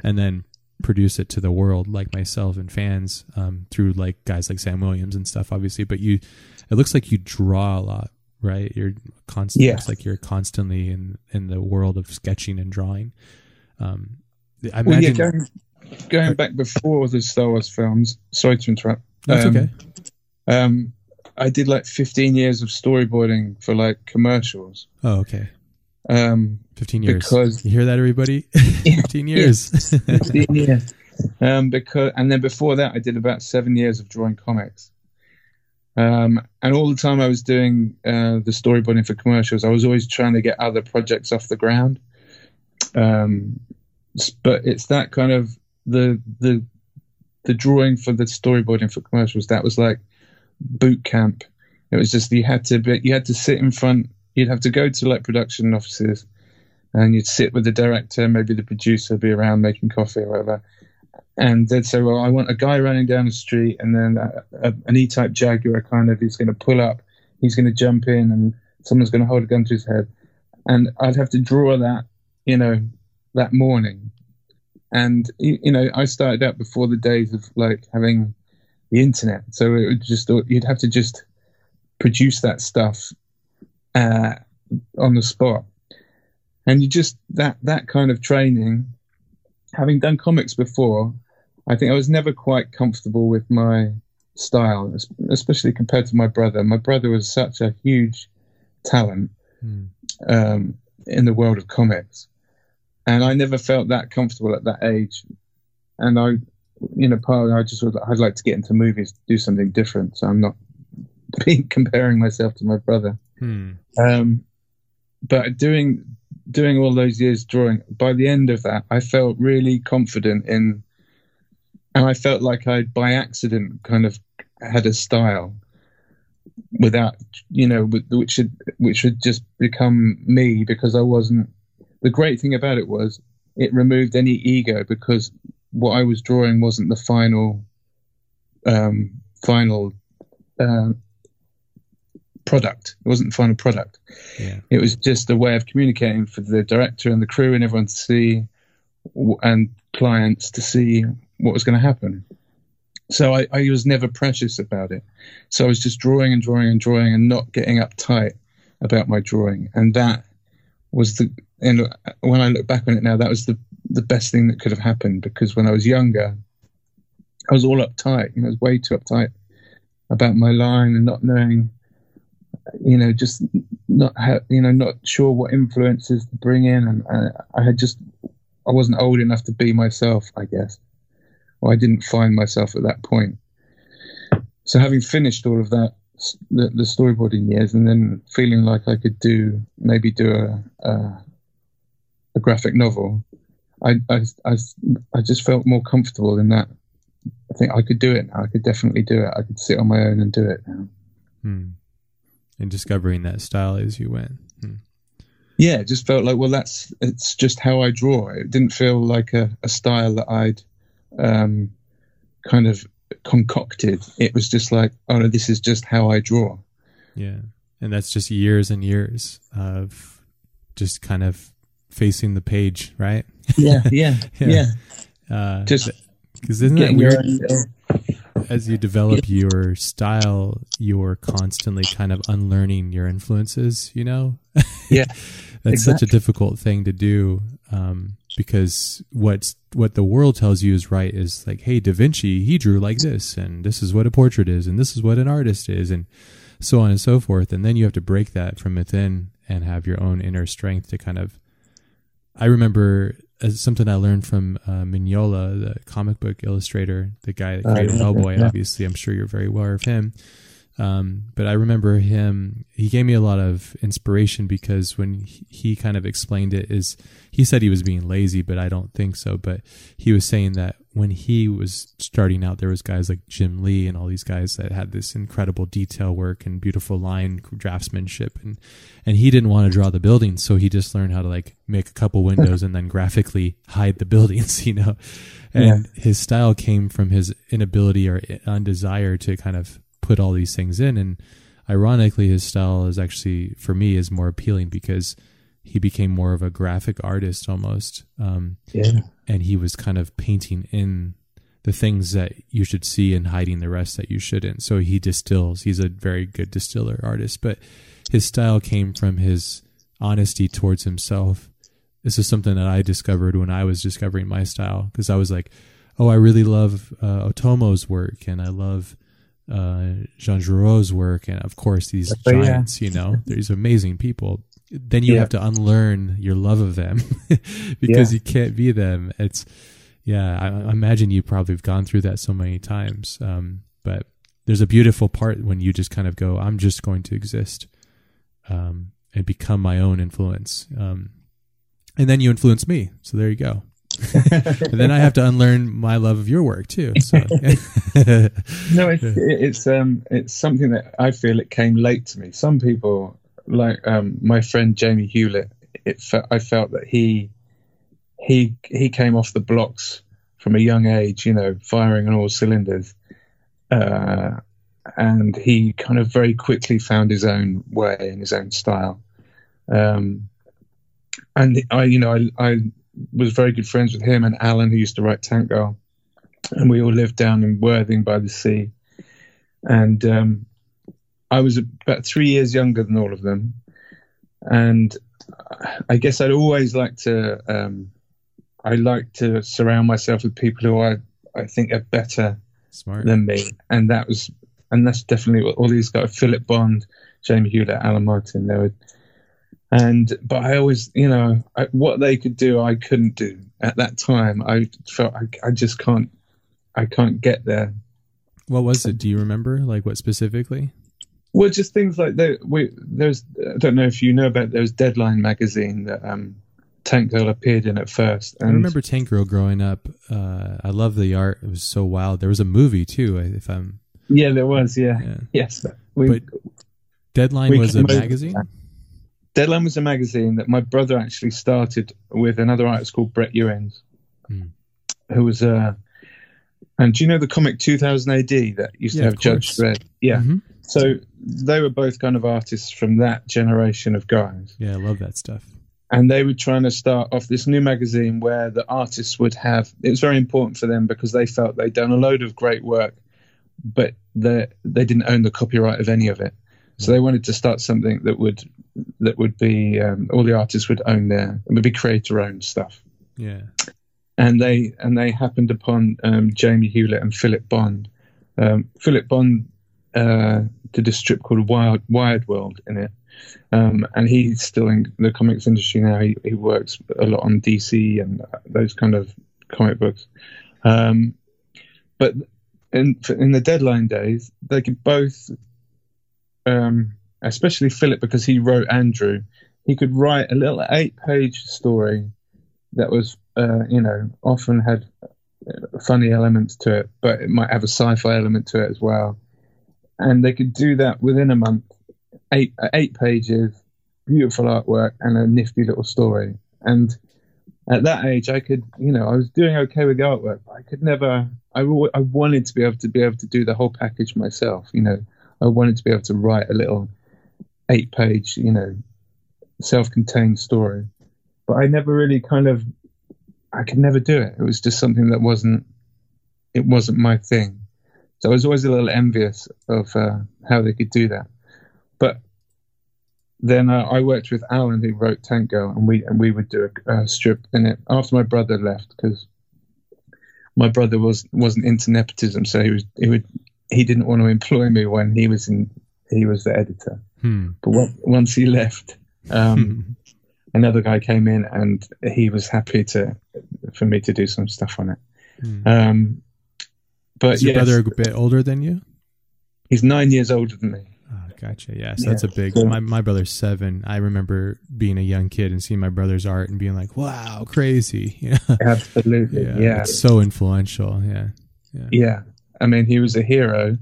and then produce it to the world, like myself and fans, um, through like guys like Sam Williams and stuff, obviously. But you, it looks like you draw a lot, right? You're constantly, Yeah. it's like you're constantly in in the world of sketching and drawing. Um, I Well, yeah, imagine going, going back before the Star Wars films. Sorry to interrupt. that's um, okay. Um, I did like 15 years of storyboarding for like commercials. Oh, okay. Um, Fifteen years. because- you hear that, everybody? Fifteen years. 15 years. Um, because and then before that, I did about seven years of drawing comics. Um, and all the time I was doing uh, the storyboarding for commercials, I was always trying to get other projects off the ground. Um, but it's that kind of the the the drawing for the storyboarding for commercials. That was like boot camp. It was just you had to be, you had to sit in front. You'd have to go to like production offices, and you'd sit with the director, maybe the producer, be around making coffee or whatever. And they'd say, "Well, I want a guy running down the street, and then a, a, an E-type Jaguar kind of. He's going to pull up. He's going to jump in, and someone's going to hold a gun to his head." And I'd have to draw that, you know, that morning. And you know, I started out before the days of like having the internet, so it would just you'd have to just produce that stuff uh, on the spot. And you just that that kind of training, having done comics before, I think I was never quite comfortable with my style, especially compared to my brother. My brother was such a huge talent Hmm. um, in the world of comics, and I never felt that comfortable at that age. And I, you know, part of I just was, I'd like to get into movies, do something different. So I'm not being comparing myself to my brother. Hmm. Um, but doing doing all those years drawing, by the end of that, I felt really confident in, and I felt like I, by accident, kind of had a style without, you know, which had which had just become me because I wasn't. The great thing about it was it removed any ego because what I was drawing wasn't the final, um, final. Uh, product. It wasn't the final product. Yeah. It was just a way of communicating for the director and the crew and everyone to see, w- and clients to see what was going to happen. So I, I was never precious about it. So I was just drawing and drawing and drawing and not getting uptight about my drawing. And that was the, and when I look back on it now, that was the, the best thing that could have happened because when I was younger, I was all uptight. You know, I was way too uptight about my line and not knowing you know, just not ha- you know, not sure what influences to bring in, and I, had just I wasn't old enough to be myself, I guess, or I didn't find myself at that point. So having finished all of that, the, the storyboarding years, and then feeling like I could do maybe do a a, a graphic novel, I, I I I just felt more comfortable in that. I think I could do it now. I could definitely do it. I could sit on my own and do it now. Hmm. And discovering that style as you went. Hmm. yeah, it just felt like well, that's it's just how I draw. It didn't feel like a, a style that I'd um, kind of concocted. It was just like, oh no, this is just how I draw. Yeah. And that's just years and years of just kind of facing the page, right? Yeah, yeah, Yeah. yeah. Uh, Just because isn't that weird? As you develop your style, you're constantly kind of unlearning your influences, you know? Yeah, That's such a difficult thing to do um, because what's what the world tells you is right is like, hey, Da Vinci, he drew like this, and this is what a portrait is, and this is what an artist is, and so on and so forth. And then you have to break that from within and have your own inner strength to kind of. I remember as something I learned from uh, Mignola, the comic book illustrator, the guy that created yeah, Hellboy. Obviously, I'm sure you're very aware of him. Um, but I remember him, he gave me a lot of inspiration because when he, he kind of explained it is, he said he was being lazy, but I don't think so. But he was saying that when he was starting out, there was guys like Jim Lee and all these guys that had this incredible detail work and beautiful line draftsmanship. And, and he didn't want to draw the buildings. So he just learned how to like make a couple windows and then graphically hide the buildings, you know? And his style came from his inability or undesire to kind of put all these things in. And ironically, his style is actually for me is more appealing because he became more of a graphic artist almost. Um, Yeah. and he was kind of painting in the things that you should see and hiding the rest that you shouldn't. So he distills. He's a very good distiller artist, but his style came from his honesty towards himself. This is something that I discovered when I was discovering my style because I was like, oh, I really love uh, Otomo's work and I love uh, Jean Giraud's work and of course these yeah. giants. You know, these amazing people. Then you Yeah. have to unlearn your love of them because you can't be them. It's yeah. I, I imagine you probably have gone through that so many times. Um, but there's a beautiful part when you just kind of go, I'm just going to exist um, and become my own influence. Um, and then you influence me. So there you go. And then I have to unlearn my love of your work too. So No, it's it's um it's something that I feel it came late to me. Some people, like um my friend Jamie Hewlett, it fe- I felt that he he he came off the blocks from a young age, you know, firing on all cylinders, uh, and he kind of very quickly found his own way and his own style. Um, and I, you know, I, I was very good friends with him and Alan, who used to write Tank Girl and we all lived down in Worthing by the sea. And um, I was about three years younger than all of them, and I guess I'd always like to. Um, I like to surround myself with people who I I think are better smart. than me, and that was and that's definitely what all these guys: Philip Bond, Jamie Hewlett, Alan Martin. They were, and but I always, you know, I, what they could do, I couldn't do at that time. I felt I, I just can't, I can't get there. What was it? Do you remember? Like what specifically? Well, just things like. We, there's, I don't know if you know about there's Deadline magazine that um, Tank Girl appeared in at first. I remember Tank Girl growing up. Uh, I love the art. It was so wild. There was a movie too. If I'm Yeah, there was. Yeah, yeah. yes. We, But Deadline was a magazine. that. Deadline was a magazine that my brother actually started with another artist called Brett Ewins, Hmm. who was Uh, and do you know the comic 2000 AD that used Yeah, to have Judge. Dredd? Yeah. Mhm. So they were both kind of artists from that generation of guys. Yeah, I love that stuff. and they were trying to start off this new magazine where the artists would have it was very important for them because they felt they'd done a load of great work but they they didn't own the copyright of any of it so they wanted to start something that would that would be um, all the artists would own their it would be creator owned stuff Yeah. and they and they happened upon um, Jamie Hewlett and Philip Bond. Um, Philip Bond uh, did a strip called Wild Wired World in it, um, and he's still in the comics industry now. He, he works a lot on DC and those kind of comic books. Um, but in in the deadline days, they could both, um, especially Philip because he wrote Andrew. He could write a little eight-page story that was uh, you know, often had funny elements to it, but it might have a sci-fi element to it as well. And they could do that within a month, eight uh, eight pages, beautiful artwork, and a nifty little story. And at that age, I could, you know, I was doing okay with the artwork, but I could never. I, I wanted to be able to be able to do the whole package myself. You know, I wanted to be able to write a little eight-page, you know, self-contained story. But I never really kind of I could never do it. It was just something that wasn't it wasn't my thing. So I was always a little envious of uh, how they could do that. But then uh, I worked with Alan, who wrote Tank Girl, and we and we would do a, a strip in it after my brother left because my brother was wasn't into nepotism, so he was he would he didn't want to employ me when he was in he was the editor. Hmm. But on- once he left, um, another guy came in and he was happy to for me to do some stuff on it. Hmm. Um, but Is your yes, brother a bit older than you? he's nine years older than me. Oh, gotcha. Yeah, so that's a big. so- My my brother's seven. I remember being a young kid and seeing my brother's art and being like, "Wow, crazy!" Yeah, Absolutely, yeah, yeah, It's so influential. Yeah, yeah. yeah. I mean, he was a hero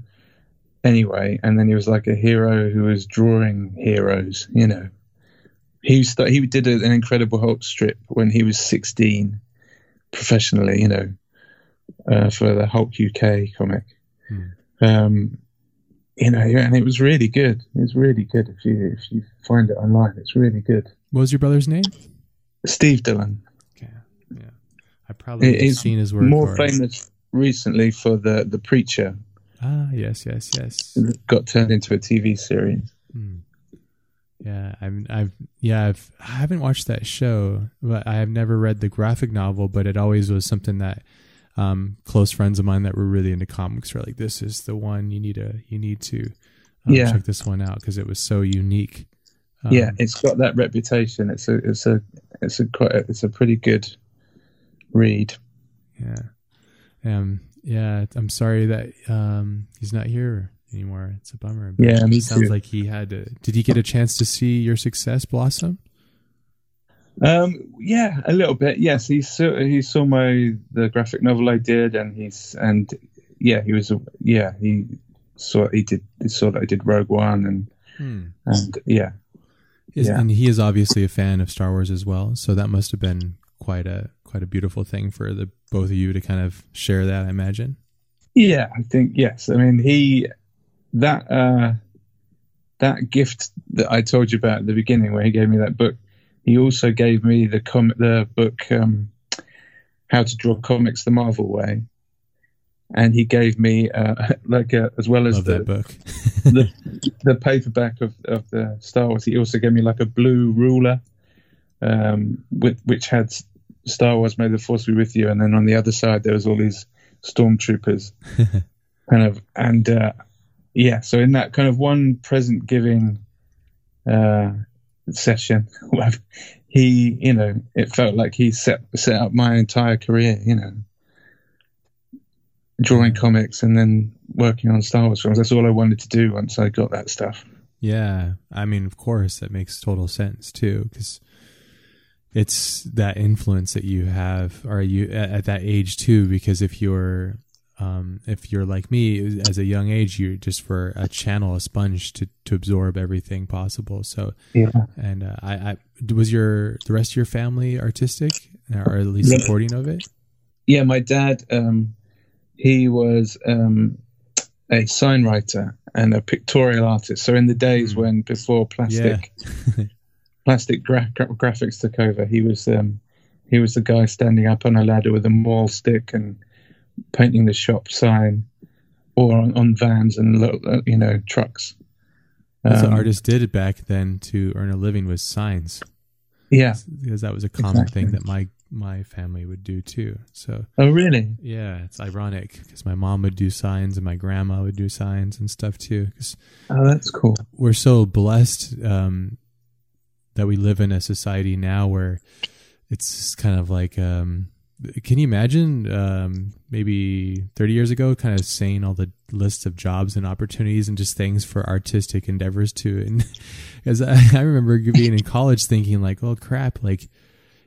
anyway, and then he was like a hero who was drawing heroes. You know, he st- he did an Incredible Hulk strip when he was sixteen, professionally. You know, uh, for the Hulk UK comic. Hmm. Um, you know, and it was really good. It was really good. If you if you find it online, it's really good. What was your brother's name? Steve Dillon. Okay, yeah, I probably It- seen his work. More or- famous recently for the the preacher Ah, yes, yes, yes. got turned into a TV series. Hmm. Yeah, I'm. I've. Yeah, I've. I haven't watched that show, but I have never read the graphic novel. But it always was something that um, close friends of mine that were really into comics were like, "This is the one you need to. You need to um, Yeah. check this one out because it was so unique." Um, yeah, it's got that reputation. It's a it's a it's a quite a, it's a pretty good read. yeah, um, yeah. I'm sorry that um, he's not here anymore. It's a bummer. but Yeah, it sounds too. like he had to. Did he get a chance to see your success blossom? Um, yeah, a little bit. Yes, he saw he saw my the graphic novel I did, and he's and yeah, he was yeah he saw he did he saw that I did Rogue One, and Hmm. and yeah, Is, Yeah. And he is obviously a fan of Star Wars as well, so that must have been quite a quite a beautiful thing for the both of you to kind of share that. I imagine. yeah, I think yes. I mean he that uh that gift that I told you about at the beginning, where he gave me that book. He also gave me the com the book um, How to Draw Comics the Marvel Way, and he gave me uh, like a, as well as Love the, book. the the paperback of, of the Star Wars. He also gave me like a blue ruler, um, with, which had Star Wars "May the Force be with you," and then on the other side there was all these stormtroopers, kind of, and uh, yeah. So in that kind of one present giving uh, session, he, you know, it felt like he set set up my entire career. You know. Drawing comics and then working on Star Wars films. That's all I wanted to do once I got that stuff. yeah, I mean, of course, that makes total sense too, because it's that influence that you have, or you at, at that age too. Because if you're um, if you're like me, as a young age, you're just for a channel, a sponge to, to absorb everything possible. So, Yeah. and uh, I, I was your the rest of your family artistic, or at least Yeah. supporting of it. Yeah, my dad, um, he was um, a sign writer and a pictorial artist. So in the days Hmm. when before plastic plastic gra- gra- graphics took over, he was um, he was the guy standing up on a ladder with a maul stick and painting the shop sign, or on, on vans and lo- uh, you know trucks. That's what Um, artists did back then to earn a living was signs, Yeah. because that was a common Exactly. thing that my my family would do too. So Oh, really? yeah, it's ironic because my mom would do signs and my grandma would do signs and stuff too. Oh, that's cool. we're so blessed um, that we live in a society now where it's kind of like um, can you imagine um, maybe 30 years ago kind of saying all the lists of jobs and opportunities and just things for artistic endeavors too and as I, I remember being in college thinking like oh crap like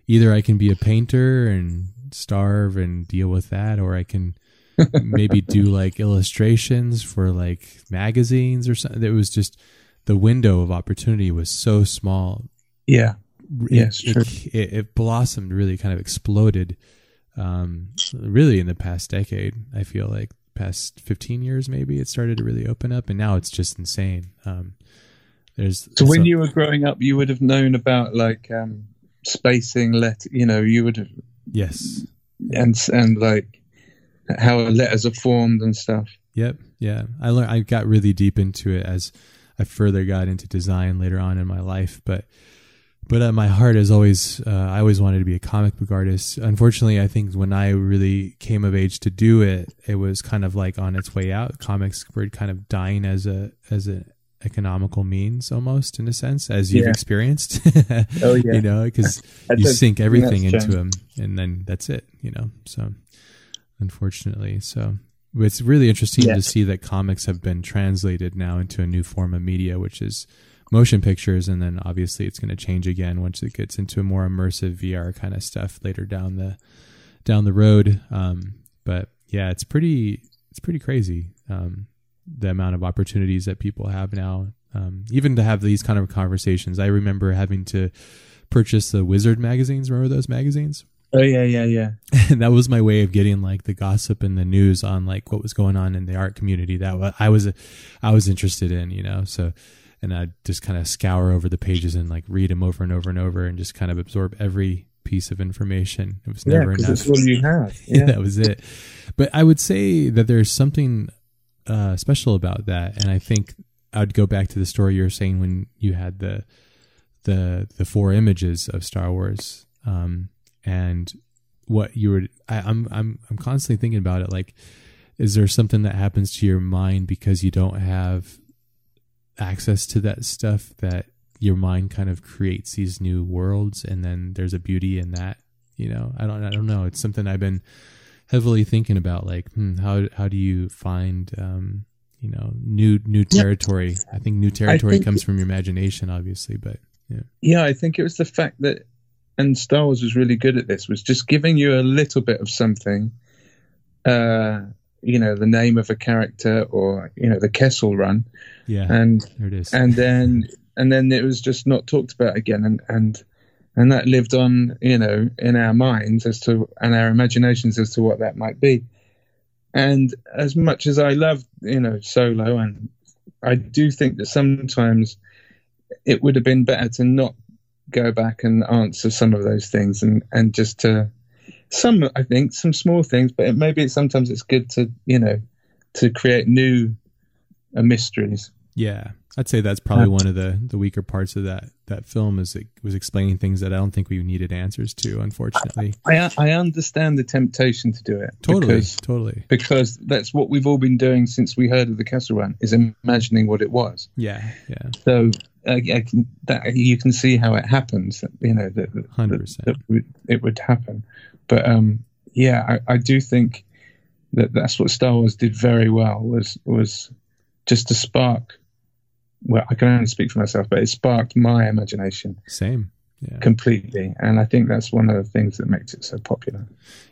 either I can be a painter and starve and deal with that or I can maybe do like illustrations for like magazines or something. It was just the window of opportunity was so small. Yeah. It- Yes, it, true. It, it blossomed, really kind of exploded. Um, really in the past decade, I feel like past 15 years, maybe it started to really open up and now it's just insane. Um, there's So when so- you were growing up, you would have known about like um, spacing, let you know, you would have, yes, and and like how letters are formed and stuff. Yep. Yeah. I learned, I got really deep into it as I further got into design later on in my life, but, but uh, my heart is always, uh, I always wanted to be a comic book artist. Unfortunately, I think when I really came of age to do it, it was kind of like on its way out. Comics were kind of dying as a, as a economical means almost in a sense, as you've Yeah. experienced. Oh, yeah. You know, because you sink everything into them and then that's it you know so unfortunately so it's really interesting to see that comics have been translated now into a new form of media which is motion pictures and then obviously it's going to change again once it gets into a more immersive vr kind of stuff later down the down the road um but yeah it's pretty it's pretty crazy um the amount of opportunities that people have now um even to have these kind of conversations i remember having to purchase the Wizard magazines. Remember those magazines? Oh yeah, yeah, yeah. and that was my way of getting like the gossip and the news on like what was going on in the art community that I was I was interested in, you know. So and I'd just kind of scour over the pages and like read them over and over and over and just kind of absorb every piece of information. It was never yeah, enough. That's all you have. Yeah. that was it. But I would say that there's something uh, special about that, and I think I'd go back to the story you were saying when you had the the the four images of Star Wars, um, and what you were. I, I'm I'm I'm constantly thinking about it. Like, is there something that happens to your mind because you don't have access to that stuff that your mind kind of creates these new worlds, and then there's a beauty in that. You know, I don't I don't know. It's something I've been heavily thinking about. Like, hmm, how how do you find um, you know new new territory? Yeah. I think new territory think, comes from your imagination, obviously, but yeah. Yeah, I think it was the fact that, and Star Wars was really good at this, was just giving you a little bit of something. Uh, you know the name of a character or you know the Kessel Run, yeah, and there it is, and then and then it was just not talked about again, and and and that lived on, you know, in our minds as to and our imaginations as to what that might be. And as much as I love, you know, Solo, and I do think that sometimes it would have been better to not go back and answer some of those things and and just to some I think some small things, but it, maybe sometimes it's good to you know to create new uh, mysteries. Yeah, I'd say that's probably one of the the weaker parts of that that film is it was explaining things that I don't think we needed answers to. Unfortunately, I I understand the temptation to do it. Totally, because, totally. Because that's what we've all been doing since we heard of the Kessel Run is imagining what it was. Yeah, yeah. So uh, I can, that you can see how it happens. You know that hundred percent it would happen, but um, yeah, I, I do think that that's what Star Wars did very well was was just to spark well, I can only speak for myself, but it sparked my imagination. Same. Yeah. Completely. And I think that's one of the things that makes it so popular.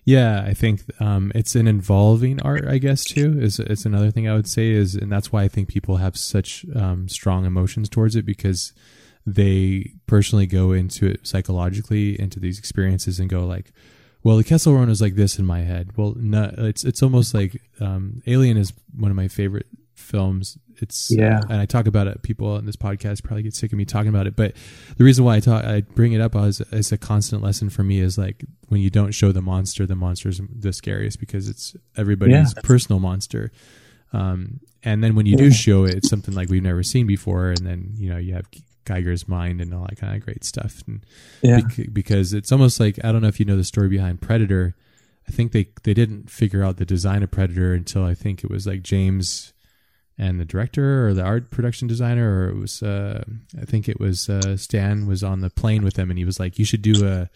Yeah, I think um, it's an involving art, I guess, too, is, is another thing I would say is, and that's why I think people have such um, strong emotions towards it because they personally go into it psychologically, into these experiences and go like, well, the Kessel Run is like this in my head. Well, no, it's it's almost like um, Alien is one of my favorite films. It's yeah, and I talk about it. People on this podcast probably get sick of me talking about it, but the reason why I talk, I bring it up as, as a constant lesson for me is like when you don't show the monster, the monster is the scariest because it's everybody's yeah. personal monster. Um, and then when you do show it, it's something like we've never seen before, and then you know you have Giger's mind and all that kind of great stuff. And yeah. because it's almost like I don't know if you know the story behind Predator. I think they they didn't figure out the design of Predator until I think it was like James and the director or the art production designer or it was uh, I think it was uh, Stan was on the plane with them and he was like you should do a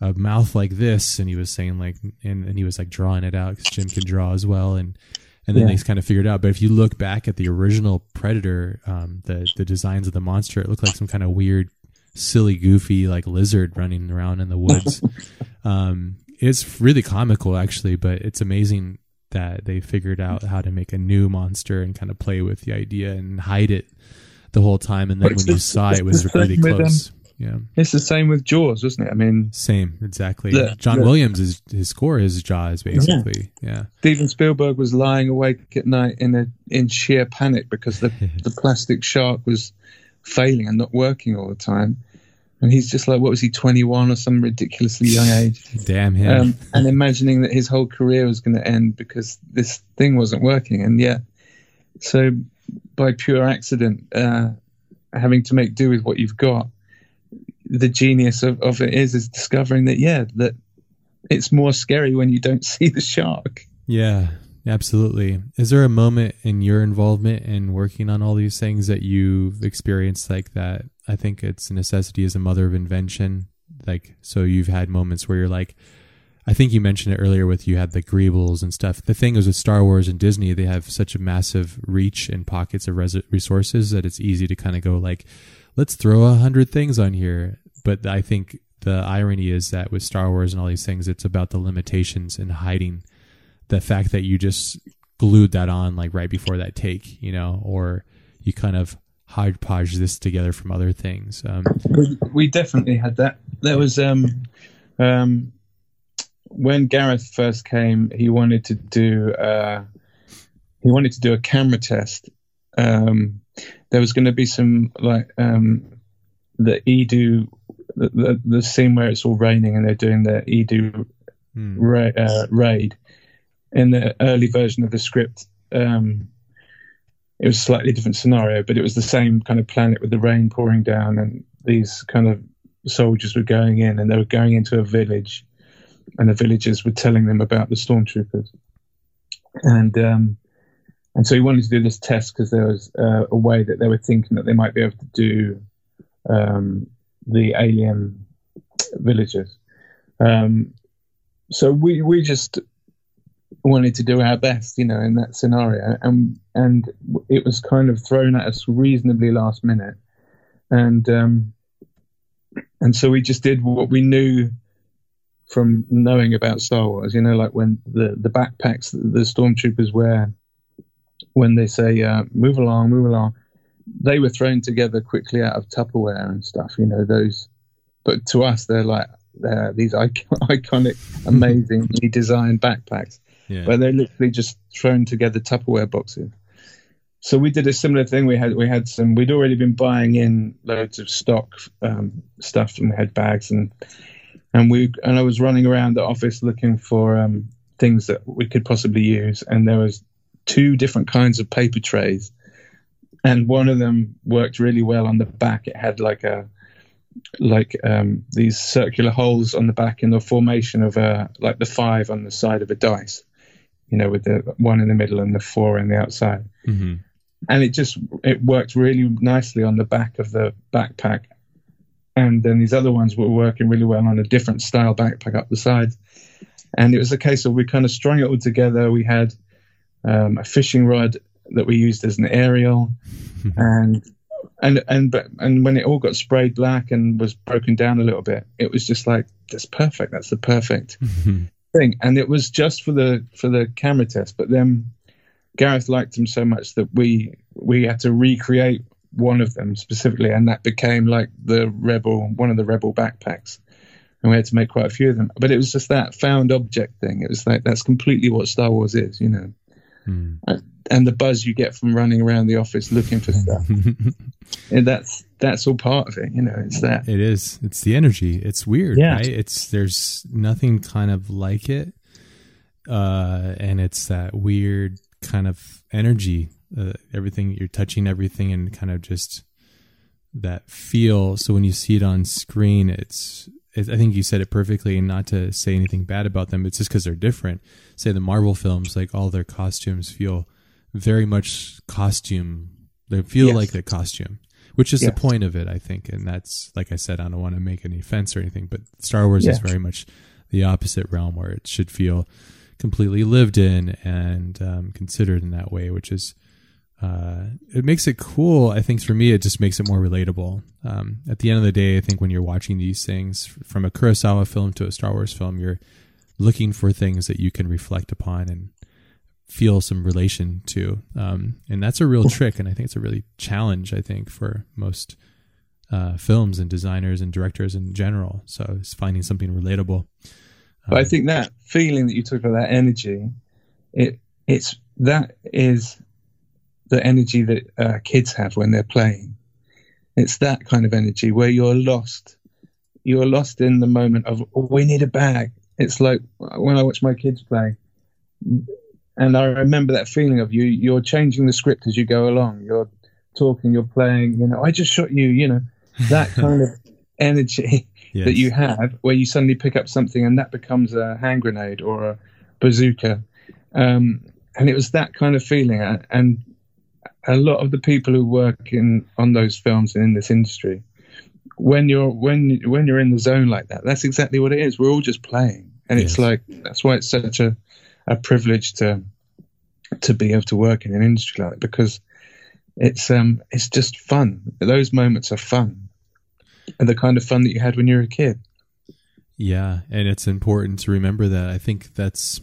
a mouth like this and he was saying like and, and he was like drawing it out because Jim can draw as well and and then yeah. they kind of figured out but if you look back at the original Predator um, the the designs of the monster it looked like some kind of weird silly goofy like lizard running around in the woods um, it's really comical actually but it's amazing that they figured out how to make a new monster and kind of play with the idea and hide it the whole time. And then when you saw it, it was really close. um, yeah, it's the same with Jaws, wasn't it? I mean, same exactly. John Williams is his score is Jaws basically. Yeah. yeah. Steven Spielberg was lying awake at night in a in sheer panic because the the plastic shark was failing and not working all the time and he's just like, what was he, 21 or some ridiculously young age? Damn him. Um, and imagining that his whole career was going to end because this thing wasn't working. And yet, so by pure accident, uh, having to make do with what you've got, the genius of, of it is, is discovering that, yeah, that it's more scary when you don't see the shark. Yeah, absolutely. Is there a moment in your involvement in working on all these things that you've experienced like that I think it's a necessity as a mother of invention. Like, so you've had moments where you're like, I think you mentioned it earlier with you had the Greebles and stuff. The thing is with Star Wars and Disney, they have such a massive reach and pockets of res- resources that it's easy to kind of go like, let's throw a hundred things on here. But I think the irony is that with Star Wars and all these things, it's about the limitations and hiding the fact that you just glued that on like right before that take, you know, or you kind of hodgepodge this together from other things. Um, we, definitely had that. There was um, um, when Gareth first came, he wanted to do uh, he wanted to do a camera test. Um, there was going to be some like um, the Eadu the, the, the scene where it's all raining and they're doing the Eadu Hmm. ra- uh, raid in the early version of the script. Um, it was a slightly different scenario, but it was the same kind of planet with the rain pouring down, and these kind of soldiers were going in, and they were going into a village, and the villagers were telling them about the stormtroopers, and um, and so he wanted to do this test because there was uh, a way that they were thinking that they might be able to do um, the alien villagers. Um, so we we just wanted to do our best, you know, in that scenario, and and it was kind of thrown at us reasonably last minute, and um, and so we just did what we knew from knowing about Star Wars, you know, like when the the backpacks the stormtroopers wear when they say uh, move along, move along, they were thrown together quickly out of Tupperware and stuff, you know, those. But to us, they're like they're these iconic, amazingly designed backpacks, Yeah. but they're literally just thrown together Tupperware boxes. So we did a similar thing. We had we had some. We'd already been buying in loads of stock um, stuff, and we had bags and and we and I was running around the office looking for um, things that we could possibly use, and there was two different kinds of paper trays, and one of them worked really well on the back. It had like a like um, these circular holes on the back in the formation of a like the five on the side of a dice, you know, with the one in the middle and the four on the outside. Hmm and it just it worked really nicely on the back of the backpack. And then these other ones were working really well on a different style backpack up the sides. And it was a case of we kind of strung it all together. We had um, a fishing rod that we used as an aerial. And and and but and when it all got sprayed black and was broken down a little bit it was just like that's perfect. That's the perfect thing. And it was just for the for the camera test. But then gareth liked them so much that we we had to recreate one of them specifically. And that became like the rebel one of the rebel backpacks. And we had to make quite a few of them. But it was just that found object thing. It was like that's completely what star wars is you know. Hmm. And the buzz you get from running around the office looking for stuff and that's that's all part of it you know it's that It is. It's the energy. It's weird, Yeah. right? It's there's nothing kind of like it, uh, and it's that weird kind of energy. Uh, everything you're touching, everything, and kind of just that feel. So when you see it on screen, it's I think you said it perfectly, and not to say anything bad about them. It's just because they're different. Say the Marvel films, like all their costumes feel very much costume. They feel Yes. like the costume which is Yes. the point of it, I think. And that's, like I said, I don't want to make any offense or anything, but Star Wars is very much the opposite realm where it should feel completely lived in and um, considered in that way, which is, uh, it makes it cool. I think for me, it just makes it more relatable. Um, at the end of the day, I think when you're watching these things from a Kurosawa film to a Star Wars film, you're looking for things that you can reflect upon and feel some relation to. Um, and that's a real trick. And I think it's a really challenge, I think, for most uh, films and designers and directors in general. So it's finding something relatable. But I Um, think that feeling that you talk about, that energy, it it's that is the energy that uh, kids have when they're playing. It's that kind of energy where you're lost. You're lost in the moment of oh, we need a bag. It's like when I watch my kids play, and I remember that feeling of you. You're changing the script as you go along. You're talking. You're playing. You know, I just shot you. You know, that kind of energy yes. that you have where you suddenly pick up something and that becomes a hand grenade or a bazooka. Um, and it was that kind of feeling. And a lot of the people who work in on those films and in this industry, when you're when when you're in the zone like that, that's exactly what it is. We're all just playing, and it's like that's why it's such a a privilege to to be able to work in an industry like that because it's um it's just fun. Those moments are fun, and the kind of fun that you had when you were a kid. Yeah, and it's important to remember that. I think that's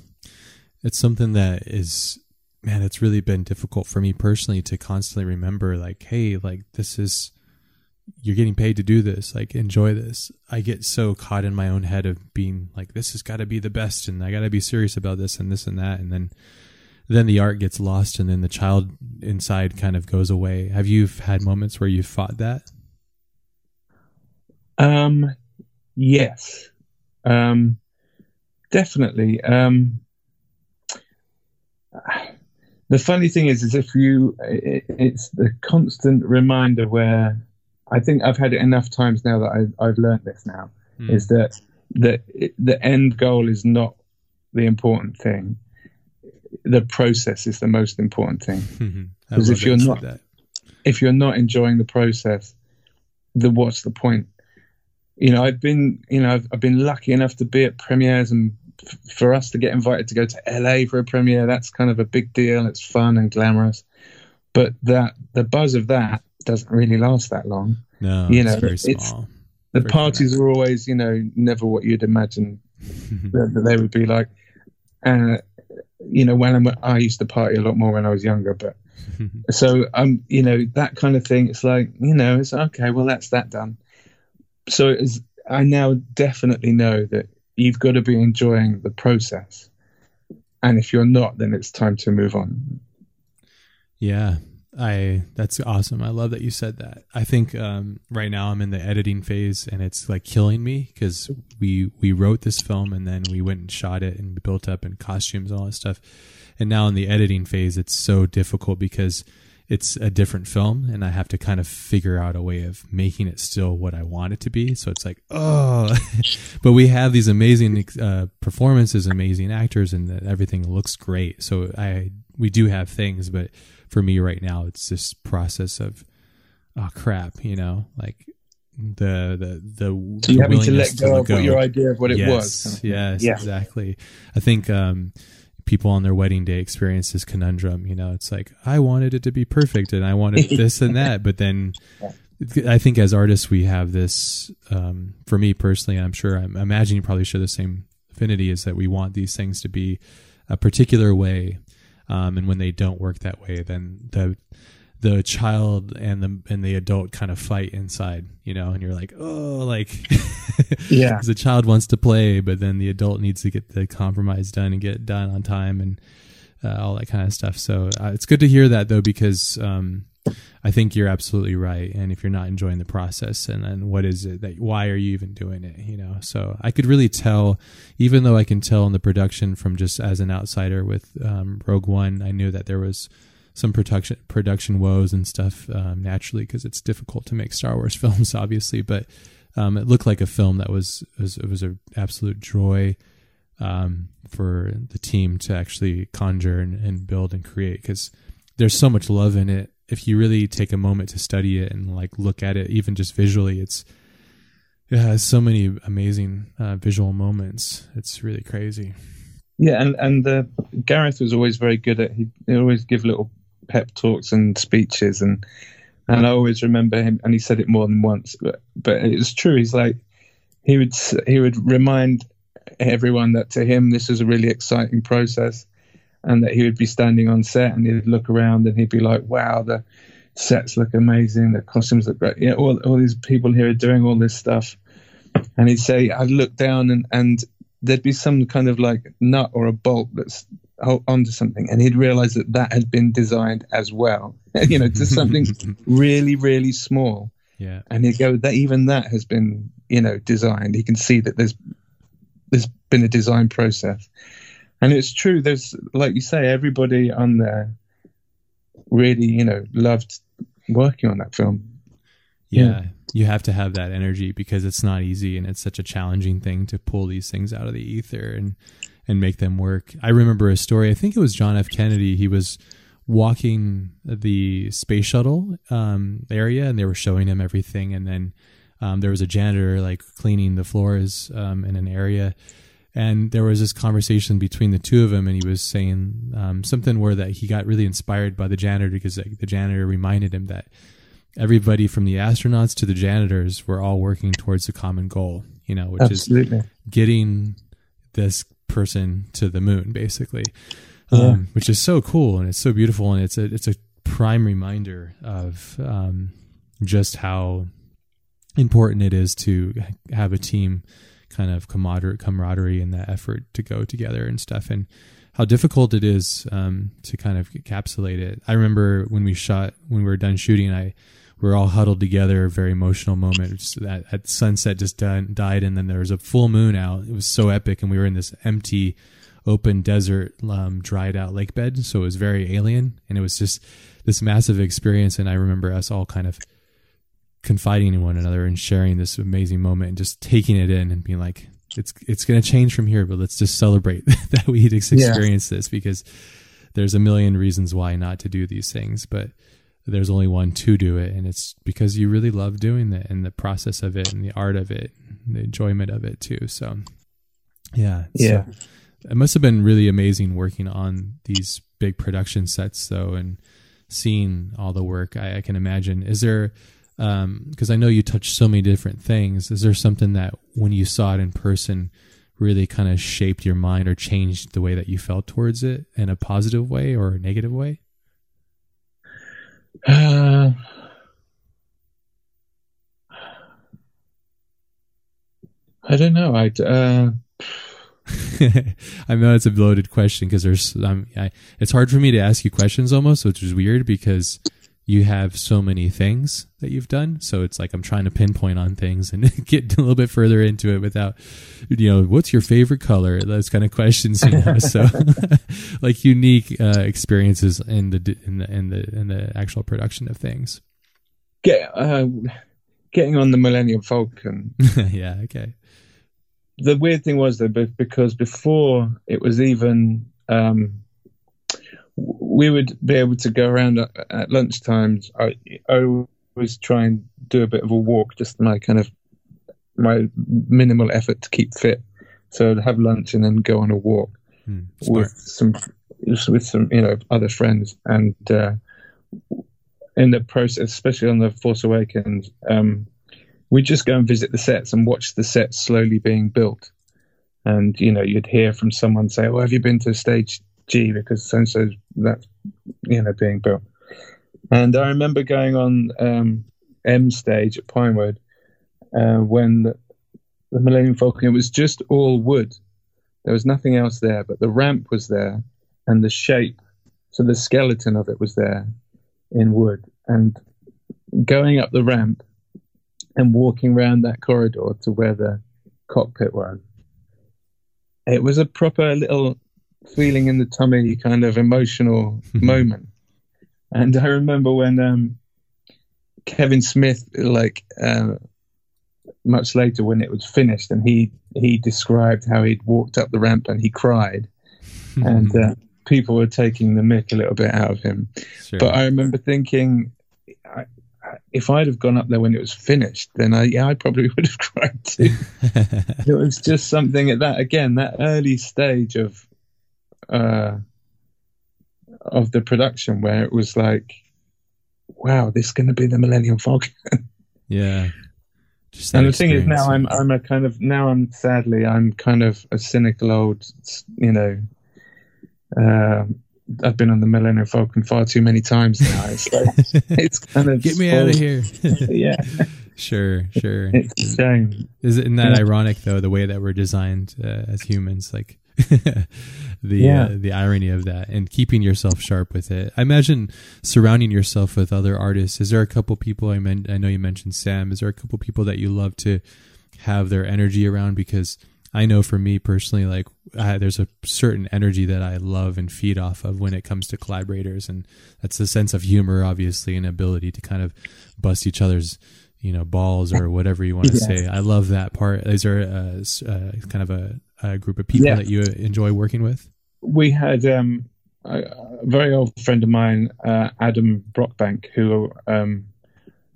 it's something that is man, it's really been difficult for me personally to constantly remember like, hey, like this is you're getting paid to do this. Like, enjoy this. I get so caught in my own head of being like, this has got to be the best, and I got to be serious about this and this and that, and then then the art gets lost, and then the child inside kind of goes away. Have you had moments where you fought that? Um, yes, um, definitely. Um, the funny thing is, is if you, it, it's the constant reminder where I think I've had it enough times now that I, I've learned this now Mm. is that the the end goal is not the important thing. The process is the most important thing. Because if you're not- that. If you're not enjoying the process, then what's the point? You know, I've been, you know, I've, I've been lucky enough to be at premieres and f- for us to get invited to go to LA for a premiere, that's kind of a big deal. It's fun and glamorous, but that the buzz of that doesn't really last that long. no, you it's know, very it's- The For parties are always, you know, never what you'd imagine that, they would be like. Uh, you know, when I'm, I used to party a lot more when I was younger, but so um, you know, that kind of thing. It's like, you know, it's okay. Well, that's that done. So it is. I now definitely know that you've got to be enjoying the process, and if you're not, then it's time to move on. Yeah, I that's awesome. I love that you said that. I think um, right now I'm in the editing phase, and it's like killing me because we we wrote this film and then we went and shot it and built up in costumes and all that stuff. And now in the editing phase, it's so difficult because it's a different film, and I have to kind of figure out a way of making it still what I want it to be. So it's like, oh, but we have these amazing uh, performances, amazing actors, and everything looks great. So I we do have things, but for me right now, it's this process of oh crap, you know, like the the the, So you the having to let go to of what your idea of what it yes, was. kind of. Yes, Yeah. exactly. I think um, people on their wedding day experience this conundrum. You know, it's like I wanted it to be perfect, and I wanted this and that, but then. I think as artists we have this. Um, for me personally, and I'm sure I'm I imagine you probably share the same affinity. Is that we want these things to be a particular way, um, and when they don't work that way, then the the child and the and the adult kind of fight inside, you know, and you're like, oh, like, Yeah. the child wants to play, but then the adult needs to get the compromise done and get it done on time and uh, all that kind of stuff. So uh, it's good to hear that though, because um, I think you're absolutely right. And if you're not enjoying the process, and then what is it that why are you even doing it? You know, so I could really tell, even though I can tell in the production from just as an outsider with um, Rogue One, I knew that there was some production production woes and stuff um, naturally because it's difficult to make Star Wars films, obviously. But um, it looked like a film that was was it was an absolute joy um, for the team to actually conjure and, and build and create because there's so much love in it. If you really take a moment to study it and like look at it, even just visually, it's it has so many amazing uh, visual moments. It's really crazy. Yeah, and and uh, Gareth was always very good at. He he always give little pep talks and speeches, and and I always remember him. And he said it more than once, but but it's true. He's like he would he would remind everyone that to him this is a really exciting process, and that he would be standing on set and he'd look around and he'd be like, "Wow, the sets look amazing, the costumes look great. Yeah, all all these people here are doing all this stuff." And he'd say, "I'd look down and and." there'd be some kind of like nut or a bolt that's onto something, and he'd realize that that had been designed as well. you know, to something really, really small, yeah. and he'd go that even that has been you know designed. He can see that there's there's been a design process, and it's true. There's like you say, everybody on there really you know loved working on that film. yeah Yeah. you have to have that energy because it's not easy and it's such a challenging thing to pull these things out of the ether and and make them work i remember a story i think it was john f kennedy he was walking the space shuttle um, area and they were showing him everything and then um, there was a janitor like cleaning the floors um, in an area and there was this conversation between the two of them and he was saying um, something where that he got really inspired by the janitor because like, the janitor reminded him that everybody from the astronauts to the janitors were all working towards a common goal you know which is getting this person to the moon basically Yeah. um, which is so cool and it's so beautiful and it's a it's a prime reminder of um, just how important it is to have a team kind of camaraderie, and that effort to go together and stuff and how difficult it is um, to kind of encapsulate it. I remember when we shot, when we were done shooting, I we were all huddled together, very emotional moment. That at sunset just died, and then there was a full moon out. It was so epic, and we were in this empty, open desert, um, dried out lake bed. So it was very alien, and it was just this massive experience. And I remember us all kind of confiding in one another and sharing this amazing moment and just taking it in and being like, it's it's going to change from here, but let's just celebrate that we experienced yeah. this because there's a million reasons why not to do these things, but there's only one to do it, and it's because you really love doing it and the process of it and the art of it, the enjoyment of it too. So, yeah, yeah, so it must have been really amazing working on these big production sets though, and seeing all the work. I, I can imagine. Is there because um, I know you touch so many different things. Is there something that when you saw it in person really kind of shaped your mind or changed the way that you felt towards it in a positive way or a negative way? Uh, I don't know. I uh... I know it's a loaded question because there's um, I, it's hard for me to ask you questions almost, which is weird because you have so many things that you've done. So it's like I'm trying to pinpoint on things and get a little bit further into it without, you know, what's your favorite color? Those kind of questions. You know? so like unique uh, experiences in the in the in the in the actual production of things. Get uh, getting on the Millennium Falcon. yeah. Okay. The weird thing was though, because before it was even. Um, we would be able to go around at, at lunch times. I, I always try and do a bit of a walk, just my kind of my minimal effort to keep fit. So I'd have lunch and then go on a walk hmm, with some with some you know other friends, and uh, in the process, especially on the Force Awakens, um, we'd just go and visit the sets and watch the sets slowly being built. And you know, you'd hear from someone say, "Oh, have you been to stage G because so and that's you know being built. And I remember going on um, M stage at Pinewood uh, when the, the Millennium Falcon it was just all wood. There was nothing else there, but the ramp was there and the shape. So the skeleton of it was there in wood. And going up the ramp and walking around that corridor to where the cockpit was, it was a proper little feeling in the tummy kind of emotional moment. And I remember when um, Kevin Smith, like uh, much later when it was finished, and he he described how he'd walked up the ramp and he cried, and uh, people were taking the mick a little bit out of him. Sure. But I remember thinking, I, if I'd have gone up there when it was finished, then I yeah I probably would have cried too. it was just something at that again that early stage of uh, of the production where it was like, wow, this is going to be the Millennium Falcon. yeah. and the thing is, now I'm I'm a kind of now I'm sadly I'm kind of a cynical old, you know. Uh, I've been on the Millennium Falcon far too many times now. It's, like, it's kind of get me out of here. yeah. Sure, sure. It's a shame. Isn't that yeah. ironic though? The way that we're designed uh, as humans, like the yeah. uh, the irony of that and keeping yourself sharp with it. I imagine surrounding yourself with other artists. Is there a couple people I meant? I know you mentioned Sam. Is there a couple people that you love to have their energy around? Because I know for me personally, like I, there's a certain energy that I love and feed off of when it comes to collaborators, and that's the sense of humor, obviously, and ability to kind of bust each other's you know balls or whatever you want to yeah. say. I love that part. Is there a, a kind of a, a, group of people yeah. that you enjoy working with? We had um, a, very old friend of mine, uh, Adam Brockbank, who um,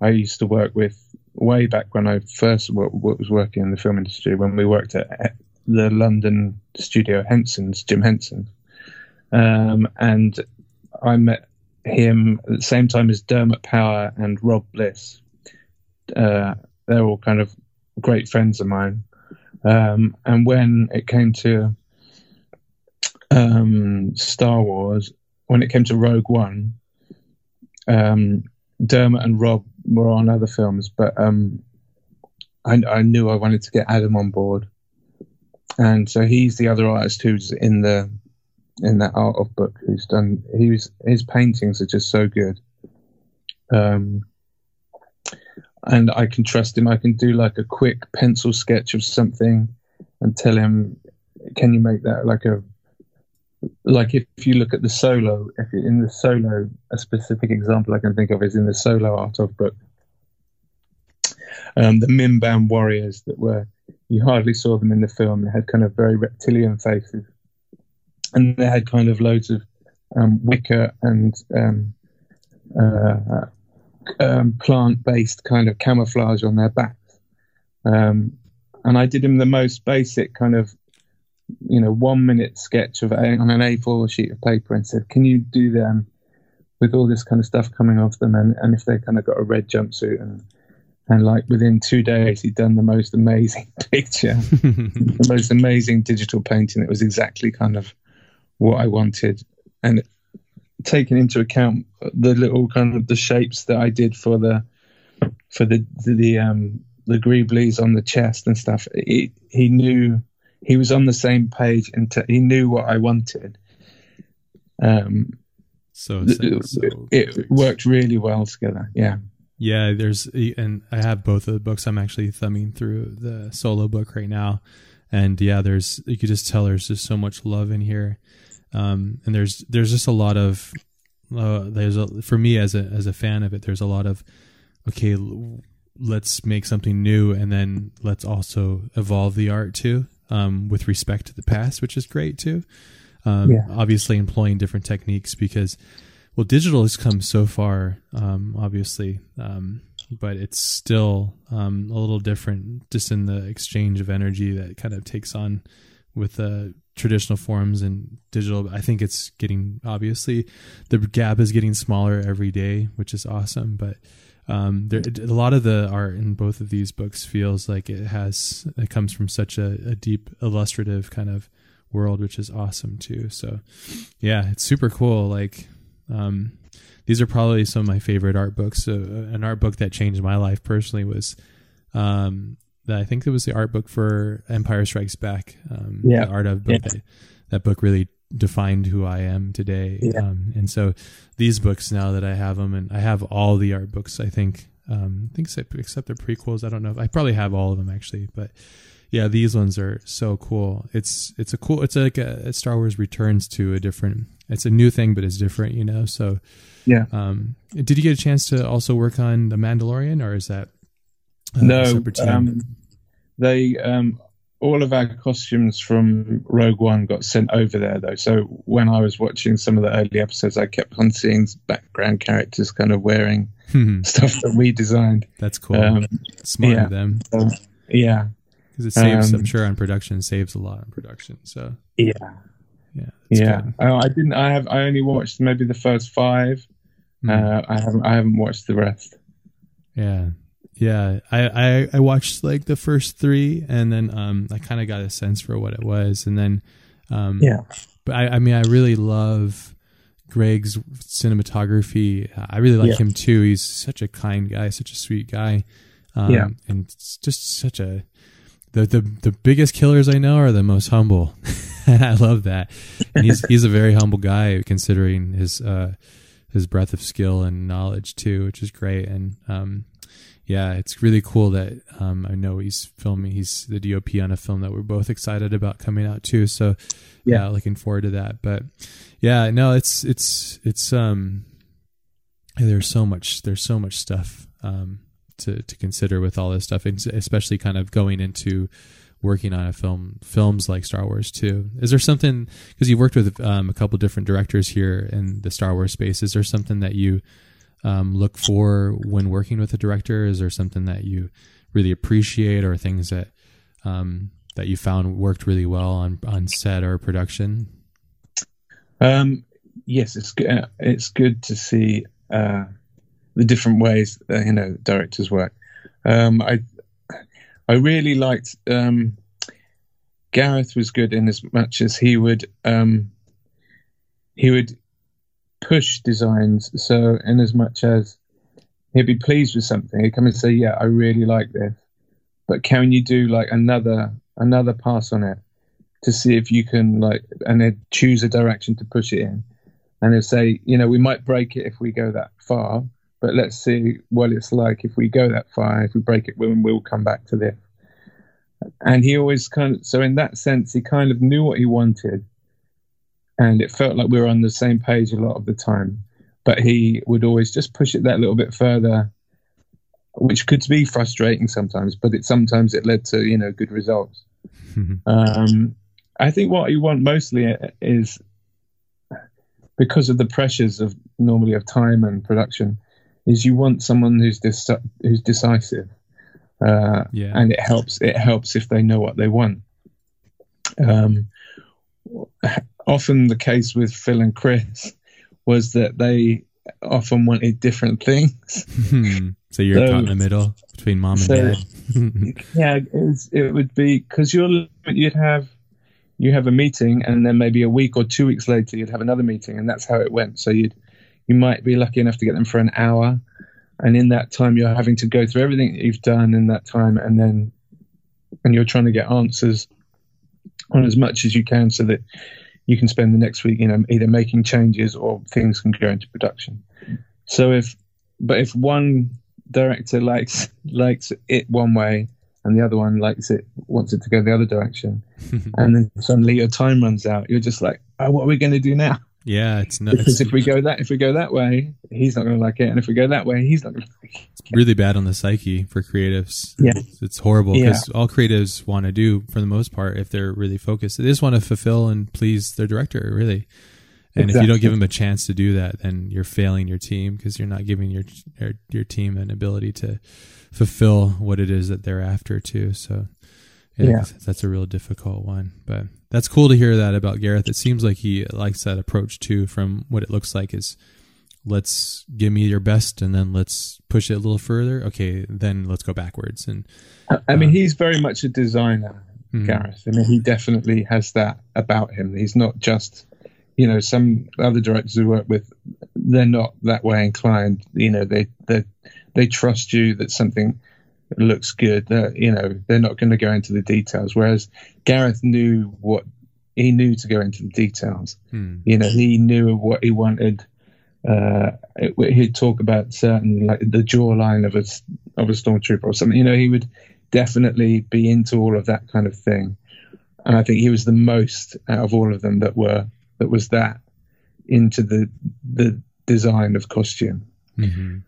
I used to work with way back when I first w- was working in the film industry. When we worked at the London studio Henson's, Jim Henson, um, and I met him at the same time as Dermot Power and Rob Bliss uh, they're all kind of great friends of mine. Um, and when it came to um, Star Wars, when it came to Rogue One, um, Dermot and Rob were on other films, but um, I, I knew I wanted to get Adam on board, and so he's the other artist who's in the in that art of book who's done. He was his paintings are just so good. Um, and I can trust him. I can do like a quick pencil sketch of something and tell him, "Can you make that like a like if, you look at the solo, if you, in the solo, a specific example I can think of is in the solo art of book, um, the Mimban warriors that were you hardly saw them in the film. They had kind of very reptilian faces, and they had kind of loads of um, wicker and um, uh, um, plant-based kind of camouflage on their backs. Um, and I did him the most basic kind of, you know, one-minute sketch of on an A4 sheet of paper, and said, "Can you do them with all this kind of stuff coming off them, and, and if they kind of got a red jumpsuit and." And like within two days, he'd done the most amazing picture, the most amazing digital painting. It was exactly kind of what I wanted, and taking into account the little kind of the shapes that I did for the for the the, the um the greeblies on the chest and stuff. He, he knew he was on the same page and t- he knew what I wanted. Um, so, so, so it worked really well together. Yeah. Yeah, there's and I have both of the books. I'm actually thumbing through the solo book right now, and yeah, there's you could just tell there's just so much love in here um, and there's there's just a lot of uh, there's a, for me as a as a fan of it there's a lot of okay let's make something new and then let's also evolve the art too um, with respect to the past which is great too um, yeah. obviously employing different techniques because well digital has come so far um, obviously um, but it's still um, a little different just in the exchange of energy that kind of takes on with uh, traditional forms and digital. I think it's getting obviously the gap is getting smaller every day, which is awesome. But um, there, a lot of the art in both of these books feels like it has it comes from such a, a deep illustrative kind of world, which is awesome too. So yeah, it's super cool. Like um, these are probably some of my favorite art books. Uh, an art book that changed my life personally was um, I think it was the art book for Empire Strikes Back. Um, yeah, the art of book. Yeah. That, that, book really defined who I am today. Yeah. Um, and so these books now that I have them, and I have all the art books. I think, um, I think except the prequels. I don't know. If, I probably have all of them actually, but yeah, these ones are so cool. It's it's a cool. It's like a, Star Wars returns to a different. It's a new thing, but it's different, you know. So yeah. Um, did you get a chance to also work on the Mandalorian, or is that no, um, they um, all of our costumes from Rogue One got sent over there though. So when I was watching some of the early episodes, I kept on seeing background characters kind of wearing hmm. stuff that we designed. That's cool. Um, Smart yeah. of them. So, yeah, because it saves. Um, I'm sure on production saves a lot on production. So yeah, yeah, yeah. Oh, I didn't. I have. I only watched maybe the first five. Mm. Uh, I haven't. I haven't watched the rest. Yeah, yeah, I, I, I watched like the first three, and then um, I kind of got a sense for what it was, and then um, yeah. But I, I mean, I really love Greig's cinematography. I really like yeah. him too. He's such a kind guy, such a sweet guy. Um, yeah, and just such a the the the biggest killers I know are the most humble, I love that. And he's he's a very humble guy considering his uh, his breadth of skill and knowledge too, which is great. And um, yeah, it's really cool that um, I know he's filming. He's the DOP on a film that we're both excited about coming out too. So yeah, yeah looking forward to that. But yeah, no, it's it's it's um, there's so much there's so much stuff um to to consider with all this stuff, and especially kind of going into working on a film films like Star Wars too. Is there something because you've worked with um, a couple different directors here in the Star Wars space? Is there something that you um, look for when working with a director? Is there something that you really appreciate, or things that um, that you found worked really well on on set or production? Um, yes, it's good. Uh, it's good to see uh, the different ways that, you know directors work. Um, I I really liked um, Gareth was good in as much as he would um, he would push designs. So, in as much as he'd be pleased with something, he'd come and say, "Yeah, I really like this," but can you do like another another pass on it to see if you can like and then choose a direction to push it in and they say you know we might break it if we go that far but let's see what it's like if we go that far if we break it we'll, we'll come back to this and he always kind of so in that sense he kind of knew what he wanted and it felt like we were on the same page a lot of the time but he would always just push it that little bit further which could be frustrating sometimes but it sometimes it led to you know good results um, I think what you want mostly is because of the pressures of normally of time and production, is you want someone who's dis- who's decisive, uh, Yeah. and it helps. It helps if they know what they want. Um, often the case with Phil and Chris was that they often wanted different things. Hmm. so you're So- caught in the middle between mom and so- dad. yeah, it, was, it would be because you're you'd have you have a meeting and then maybe a week or two weeks later you'd have another meeting and that's how it went. So you'd you might be lucky enough to get them for an hour, and in that time you're having to go through everything that you've done in that time, and then and you're trying to get answers on as much as you can so that you can spend the next week, you know, either making changes or things can go into production. So if but if one director likes likes it one way and the other one likes it wants it to go the other direction and then suddenly your time runs out you're just like oh what are we going to do now yeah, it's not. because It's if we go that if we go that way he's not going to like it and if we go that way he's not going to like it really bad on the psyche for creatives. Yeah. It's, it's horrible Yeah. because all creatives want to do, for the most part, if they're really focused, they just want to fulfill and please their director, really. And if you don't give them a chance to do that, then you're failing your team because you're not giving your, your your team an ability to fulfill what it is that they're after too. So yeah, Yeah. that's a real difficult one. But that's cool to hear that about Gareth. It seems like he likes that approach too. From what it looks like is, let's give me your best, and then let's push it a little further. Okay, then let's go backwards. And I- mean Uh, he's very much a designer mhm. Gareth I mean he definitely has that about him he's not just you know some other directors we work with they're not that way inclined you know they they they trust you that something looks good that you know they're not going to go into the details whereas Gareth knew what he knew to go into the details Hmm. you know he knew what he wanted uh he'd talk about certain like the jawline of a of a stormtrooper or something you know he would definitely be into all of that kind of thing and i think he was the most out of all of them that were that was that into the the design of costume Mhm.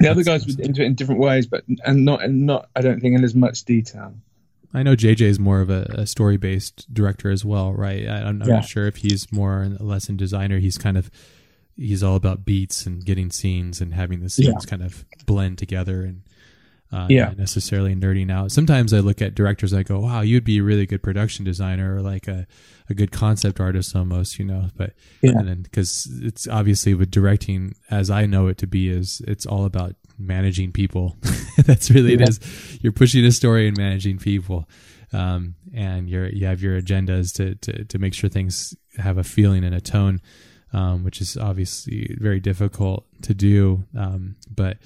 The other guys were into it in different ways but and not and not i don't think in as much detail I know JJ is more of a, a story based director as well, right? I, I'm, I'm Yeah. not sure if he's more a lesson designer. He's kind of he's all about beats and getting scenes and having the scenes kind of blend together and uh, Yeah. necessarily nerding out. Sometimes I look at directors, I go, "Wow, you'd be a really good production designer or like a a good concept artist almost," you know. But Yeah. and then because it's obviously with directing, as I know it to be, is it's all about managing people. That's really it Yeah. is. You're pushing a story and managing people, um, and you're you have your agendas to, to to make sure things have a feeling and a tone, um, which is obviously very difficult to do. Um, but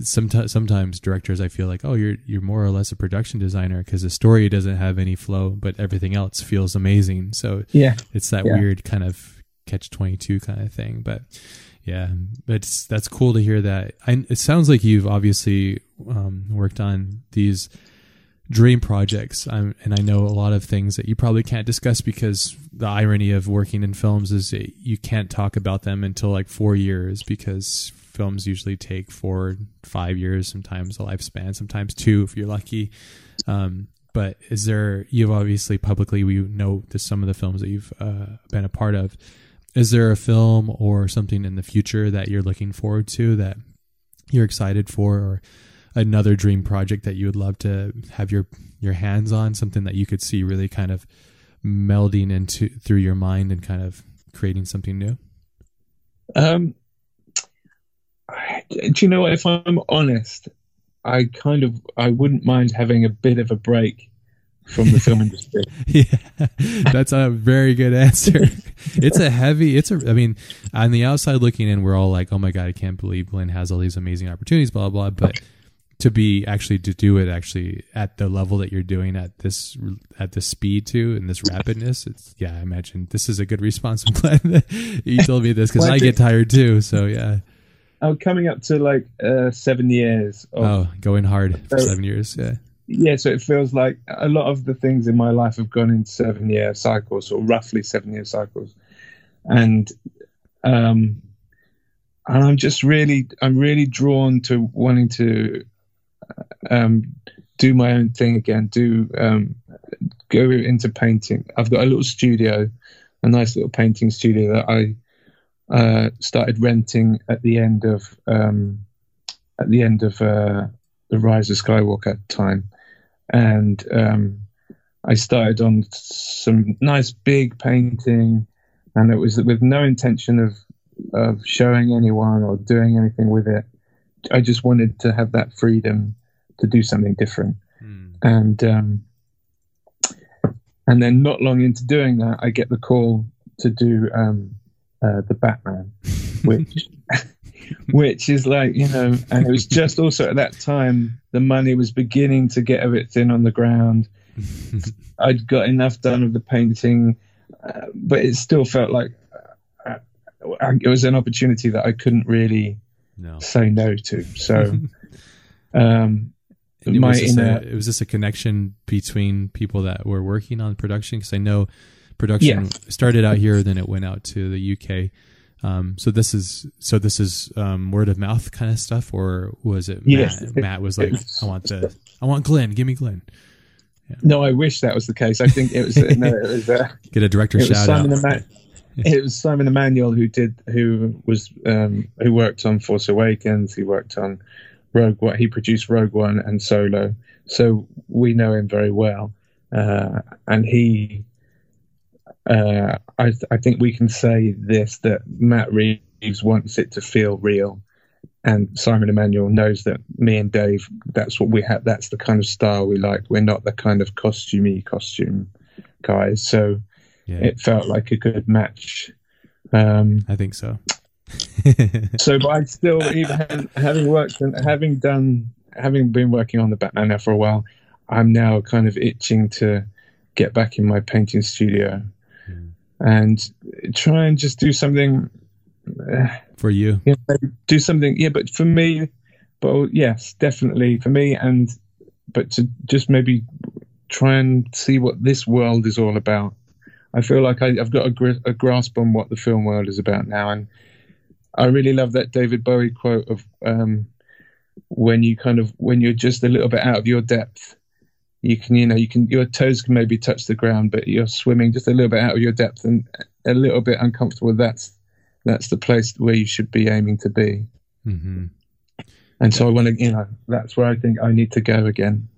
sometimes sometimes directors I feel like oh you're you're more or less a production designer because the story doesn't have any flow but everything else feels amazing. So yeah. it's that Yeah. weird kind of catch 22 kind of thing but yeah but it's, that's cool to hear that. I, it sounds like you've obviously um, worked on these dream projects. I'm, and i know a lot of things that you probably can't discuss because the irony of working in films is you can't talk about them until like four years because films usually take four five years sometimes a lifespan sometimes two if you're lucky. Um, but is there you've obviously publicly we know some of the films that you've uh, been a part of. Is there a film or something in the future that you're looking forward to that you're excited for or another dream project that you would love to have your your hands on? Something that you could see really kind of melding into through your mind and kind of creating something new? Um, do you know? If I'm honest, I kind of I wouldn't mind having a bit of a break from the film industry. yeah that's a very good answer. It's a heavy it's a i mean on the outside looking in we're all like oh my god i can't believe Glyn has all these amazing opportunities blah blah blah. But to be actually to do it actually at the level that you're doing at this at this speed too and this rapidness it's yeah i imagine this is a good response glad that you told me this because i get tired too so yeah I'm coming up to like uh, seven years. Of, oh going hard for So- seven years yeah Yeah, so it feels like a lot of the things in my life have gone in seven year cycles, or roughly seven year cycles, and um, and I'm just really, I'm really drawn to wanting to um, do my own thing again, do um, go into painting. I've got a little studio, a nice little painting studio that I uh, started renting at the end of um, at the end of uh, the Rise of Skywalker time, and um, I started on some nice big painting, and it was with no intention of of showing anyone or doing anything with it. I just wanted to have that freedom to do something different, Hmm. and um, and then not long into doing that, I get the call to do um, uh, the Batman, which which is like you know, and it was just also at that time the money was beginning to get a bit thin on the ground. I'd got enough done of the painting, uh, but it still felt like uh, uh, it was an opportunity that I couldn't really no say no to. So, um, my was a, was this a connection between people that were working on production? Because I know production Yes. started out here, then it went out to the UK. Um, so this is so this is um, word of mouth kind of stuff, or was it Matt, Yes. Matt was like, I want the I want Glyn, give me Glyn, no, I wish that was the case. I think it was no, it was. Uh, get a director it was shout out. Simon Eman- it was Simon Emanuel who did who was um, who worked on Force Awakens. He worked on Rogue One. He produced Rogue One and Solo, so we know him very well. Uh, and he, uh, I, I think we can say this that Matt Reeves wants it to feel real, and Simon Emanuel knows that me and Dave. That's what we have. That's the kind of style we like. We're not the kind of costumey costume guys. So yeah, it felt like a good match. Um, I think so. so, but I still, even having worked and having done, having been working on the Batman now for a while, I'm now kind of itching to get back in my painting studio. And try and just do something. Uh, For you, you know, do something, yeah. But for me, but yes, definitely for me, and but to just maybe try and see what this world is all about. I feel like I, I've got a, gr- a grasp on what the film world is about now, and I really love that David Bowie quote of um, when you kind of when you're just a little bit out of your depth, you can you know you can your toes can maybe touch the ground, but you're swimming just a little bit out of your depth and a little bit uncomfortable. That's that's the place where you should be aiming to be. hmm And so I want to, you know, that's where I think I need to go again.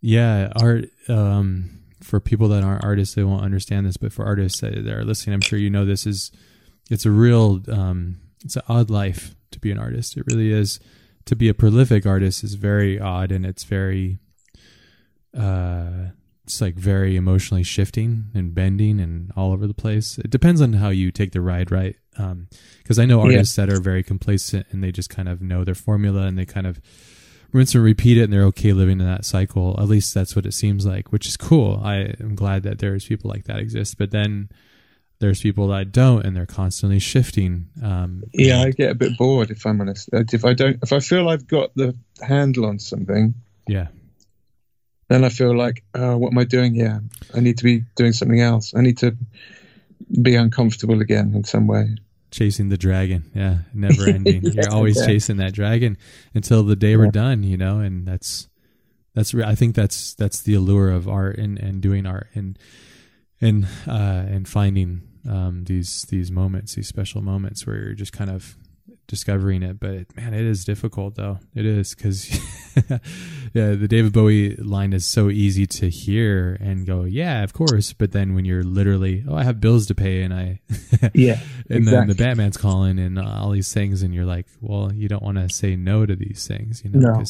Yeah, art. Um, for people that aren't artists, they won't understand this. But for artists that that are listening, I'm sure you know this is. It's a real. Um, it's an odd life to be an artist. It really is. To be a prolific artist is very odd, and it's very. Uh, it's like very emotionally shifting and bending and all over the place. It depends on how you take the ride, right? Because I know Yeah. artists that are very complacent and they just kind of know their formula and they kind of rinse and repeat it and they're okay living in that cycle at least that's what it seems like which is cool i am glad that there's people like that exist but then there's people that don't and they're constantly shifting um Yeah, I get a bit bored if I'm honest. If I don't, if I feel I've got the handle on something, yeah then I feel like, oh, what am I doing here? I need to be doing something else. I need to be uncomfortable again in some way. chasing the dragon yeah never ending you're always Yeah. chasing that dragon until the day we're done you know and that's that's i think that's that's the allure of art and and doing art and and uh and finding um these these moments these special moments where you're just kind of discovering it but man it is difficult though it is because yeah the david bowie line is so easy to hear and go yeah of course but then when you're literally oh i have bills to pay and i Yeah, and then the batman's calling and all these things and you're like well you don't want to say no to these things you know No.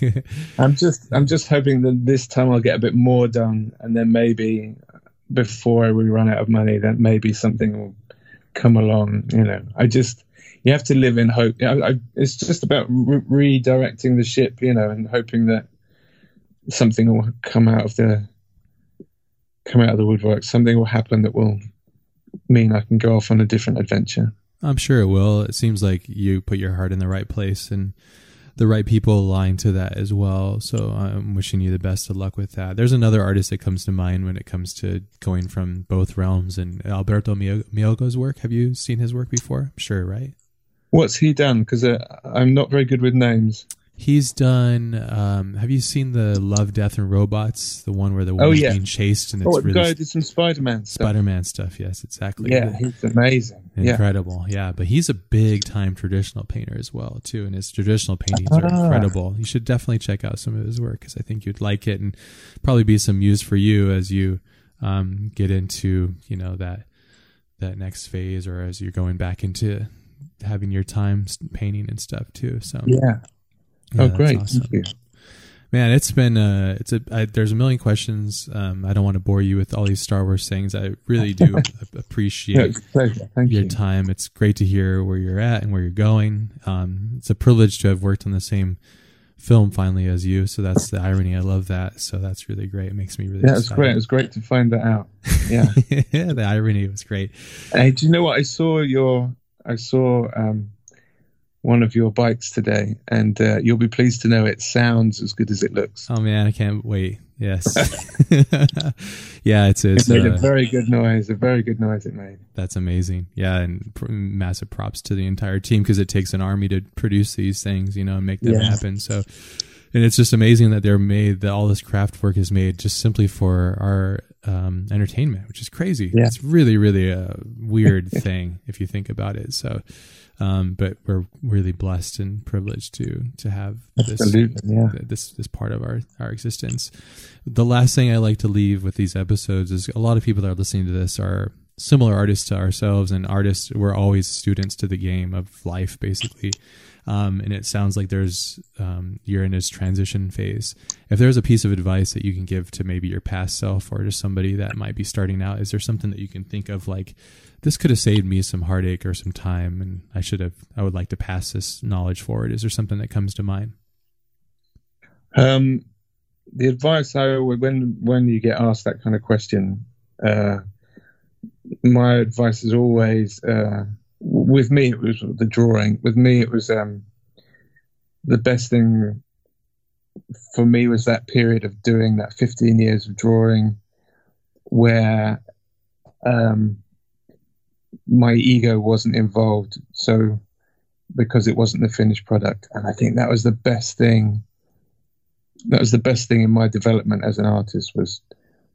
I'm just, I'm just hoping that this time I'll get a bit more done, and then maybe before we run out of money, that maybe something will come along. You know, I just, you have to live in hope. I, it's just about re- redirecting the ship, you know, and hoping that something will come out of the come out of the woodwork. Something will happen that will mean I can go off on a different adventure. I'm sure it will. It seems like you put your heart in the right place and the right people align to that as well. So I'm wishing you the best of luck with that. There's another artist that comes to mind when it comes to going from both realms and Alberto Mielgo's work. Have you seen his work before? I'm sure, right? What's he done? Because uh, I'm not very good with names. He's done. Um, have you seen the Love, Death, and Robots? The one where the woman's oh, yeah. being chased and it's oh, really guy did some Spider-Man stuff. Spider-Man stuff. Yes, exactly. Yeah, he's amazing. Incredible. Yeah. yeah, but he's a big time traditional painter as well too, and his traditional paintings are ah. incredible. You should definitely check out some of his work because I think you'd like it and probably be some use for you as you um, get into you know that that next phase or as you're going back into having your time painting and stuff too. So yeah yeah, oh, great! Awesome. Thank you. Man, it's been uh, it's a I, there's a million questions. Um, I don't want to bore you with all these Star Wars things. I really do appreciate your you. time. It's great to hear where you're at and where you're going. Um, it's a privilege to have worked on the same film finally as you. So that's the irony. I love that. So that's really great. It makes me really yeah. It's great. It was great to find that out. Yeah, yeah. The irony was great. Hey, do you know what I saw? Your I saw. Um, one of your bikes today, and uh, you'll be pleased to know it sounds as good as it looks. Oh man, I can't wait! Yes, yeah, it's, it's it made uh, a very good noise. A very good noise it made. That's amazing. Yeah, and pr- massive props to the entire team because it takes an army to produce these things, you know, and make them yeah. happen. So, and it's just amazing that they're made. That all this craft work is made just simply for our um, entertainment, which is crazy. Yeah. It's really, really a weird thing if you think about it. So um, but we're really blessed and privileged to to have this yeah. this this part of our our existence. The last thing I like to leave with these episodes is a lot of people that are listening to this are similar artists to ourselves, and artists we're always students to the game of life, basically. Um, and it sounds like there's um, you're in this transition phase. If there's a piece of advice that you can give to maybe your past self or to somebody that might be starting out, is there something that you can think of like this could have saved me some heartache or some time and i should have i would like to pass this knowledge forward is there something that comes to mind um, the advice i when when you get asked that kind of question uh, my advice is always uh, with me it was the drawing with me it was um, the best thing for me was that period of doing that 15 years of drawing where um, my ego wasn't involved. So because it wasn't the finished product, and I think that was the best thing. That was the best thing in my development as an artist was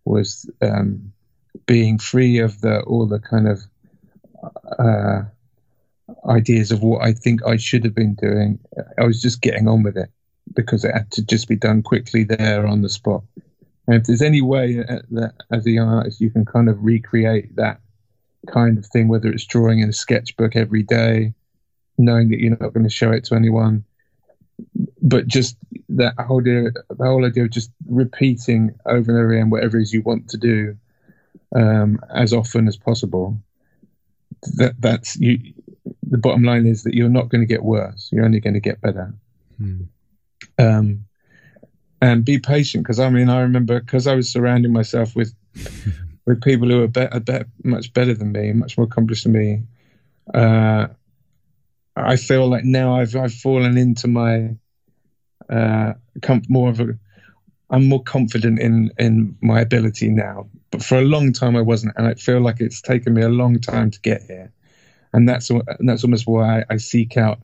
was um, being free of the all the kind of uh, ideas of what I think I should have been doing. I was just getting on with it because it had to just be done quickly there on the spot. And if there's any way that as a young artist you can kind of recreate that kind of thing, whether it's drawing in a sketchbook every day, knowing that you're not going to show it to anyone, but just that whole idea, the whole idea of just repeating over and over again whatever it is you want to do um, as often as possible. That that's you. The bottom line is that you're not going to get worse. You're only going to get better. Hmm. Um, and be patient because I mean I remember because I was surrounding myself with with people who are better, better, much better than me, much more accomplished than me. Uh, I feel like now I've I've fallen into my uh, com- more of a. I'm more confident in in my ability now, but for a long time I wasn't, and I feel like it's taken me a long time to get here, and that's and that's almost why I, I seek out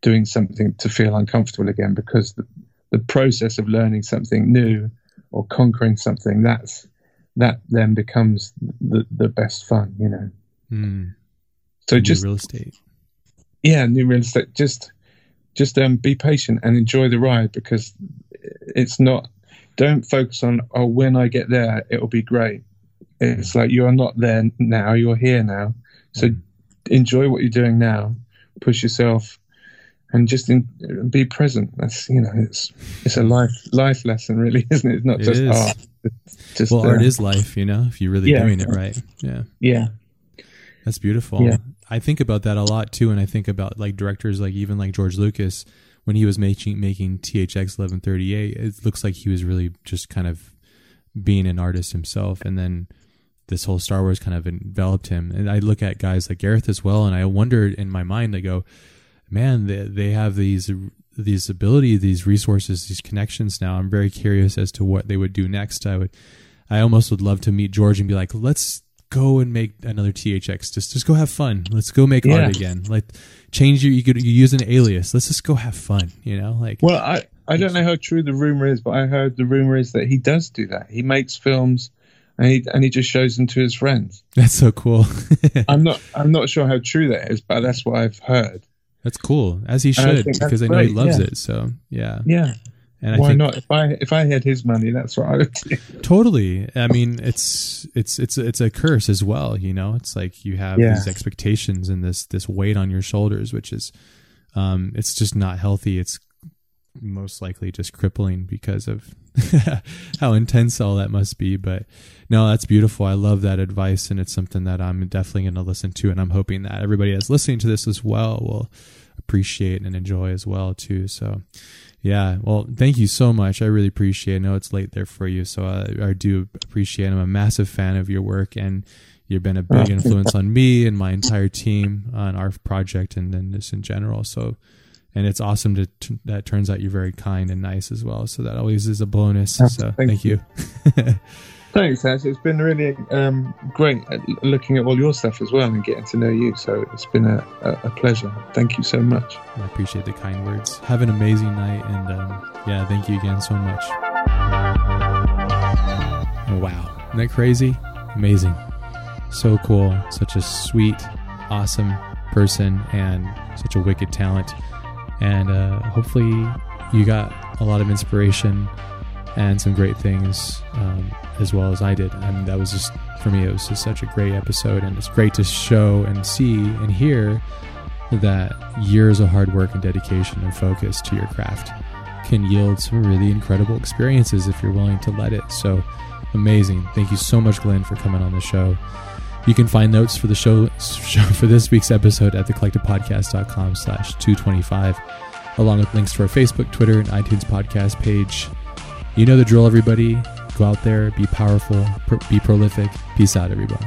doing something to feel uncomfortable again because the, the process of learning something new or conquering something that's that then becomes the the best fun, you know. Mm. So new just real estate. Yeah, new real estate. Just just um, be patient and enjoy the ride because it's not. Don't focus on oh when I get there it'll be great. It's like you are not there now. You're here now. So mm. Enjoy what you're doing now. Push yourself and just in, be present. That's you know, it's it's a life life lesson, really, isn't it? It's not it just is. art. just well, uh, art is life, you know, if you're really yeah. doing it right. Yeah, yeah, that's beautiful. Yeah. I think about that a lot too, and I think about like directors like even like George Lucas when he was making making THX eleven thirty eight. It looks like he was really just kind of being an artist himself, and then this whole Star Wars kind of enveloped him. And I look at guys like Gareth as well, and I wonder in my mind, I go, man, they they have these these ability, these resources, these connections now. I'm very curious as to what they would do next. I would, I almost would love to meet George and be like, let's go and make another THX. Just just go have fun. Let's go make Yeah. art again. Like change your you could you use an alias. Let's just go have fun. You know, like Well, I, I don't know how true the rumor is, but I heard the rumor is that he does do that. He makes films and he and he just shows them to his friends. that's so cool. I'm not I'm not sure how true that is, but that's what I've heard. that's cool, as he I should, think because I know he loves yeah. it. So yeah, Yeah. and I Why think not? If I if I had his money, that's what I would do. totally. I mean, it's it's it's it's a curse as well. You know, it's like you have Yeah. these expectations and this this weight on your shoulders, which is um, it's just not healthy. It's most likely just crippling because of how intense all that must be. But no, that's beautiful. I love that advice, and it's something that I'm definitely going to listen to, and I'm hoping that everybody that's listening to this as well will appreciate and enjoy as well too. So. Yeah, well, thank you so much. I really appreciate. it. I know it's late there for you, so I, I do appreciate. it. I'm a massive fan of your work, and you've been a big influence on me and my entire team on our project, and then just in general. So, and it's awesome to, to that turns out you're very kind and nice as well. So that always is a bonus. So thank thank you. Thanks, Ash. It's been really um, great looking at all your stuff as well and getting to know you. So it's been a, a, a pleasure. Thank you so much. I appreciate the kind words. Have an amazing night, and um, yeah, thank you again so much. Oh, wow, isn't that crazy? Amazing, so cool. Such a sweet, awesome person, and such a wicked talent. And uh, hopefully, you got a lot of inspiration and some great things um, as well as I did. And that was just for me. It was just such a great episode, and it's great to show and see and hear that years of hard work and dedication and focus to your craft can yield some really incredible experiences if you're willing to let it. So amazing. Thank you so much, Glyn, for coming on the show. You can find notes for the show, show for this week's episode at thecollectivepodcast.com slash 225, along with links to our Facebook, Twitter, and iTunes podcast page. You know the drill, everybody. Go out there, be powerful, pr- be prolific. Peace out, everybody.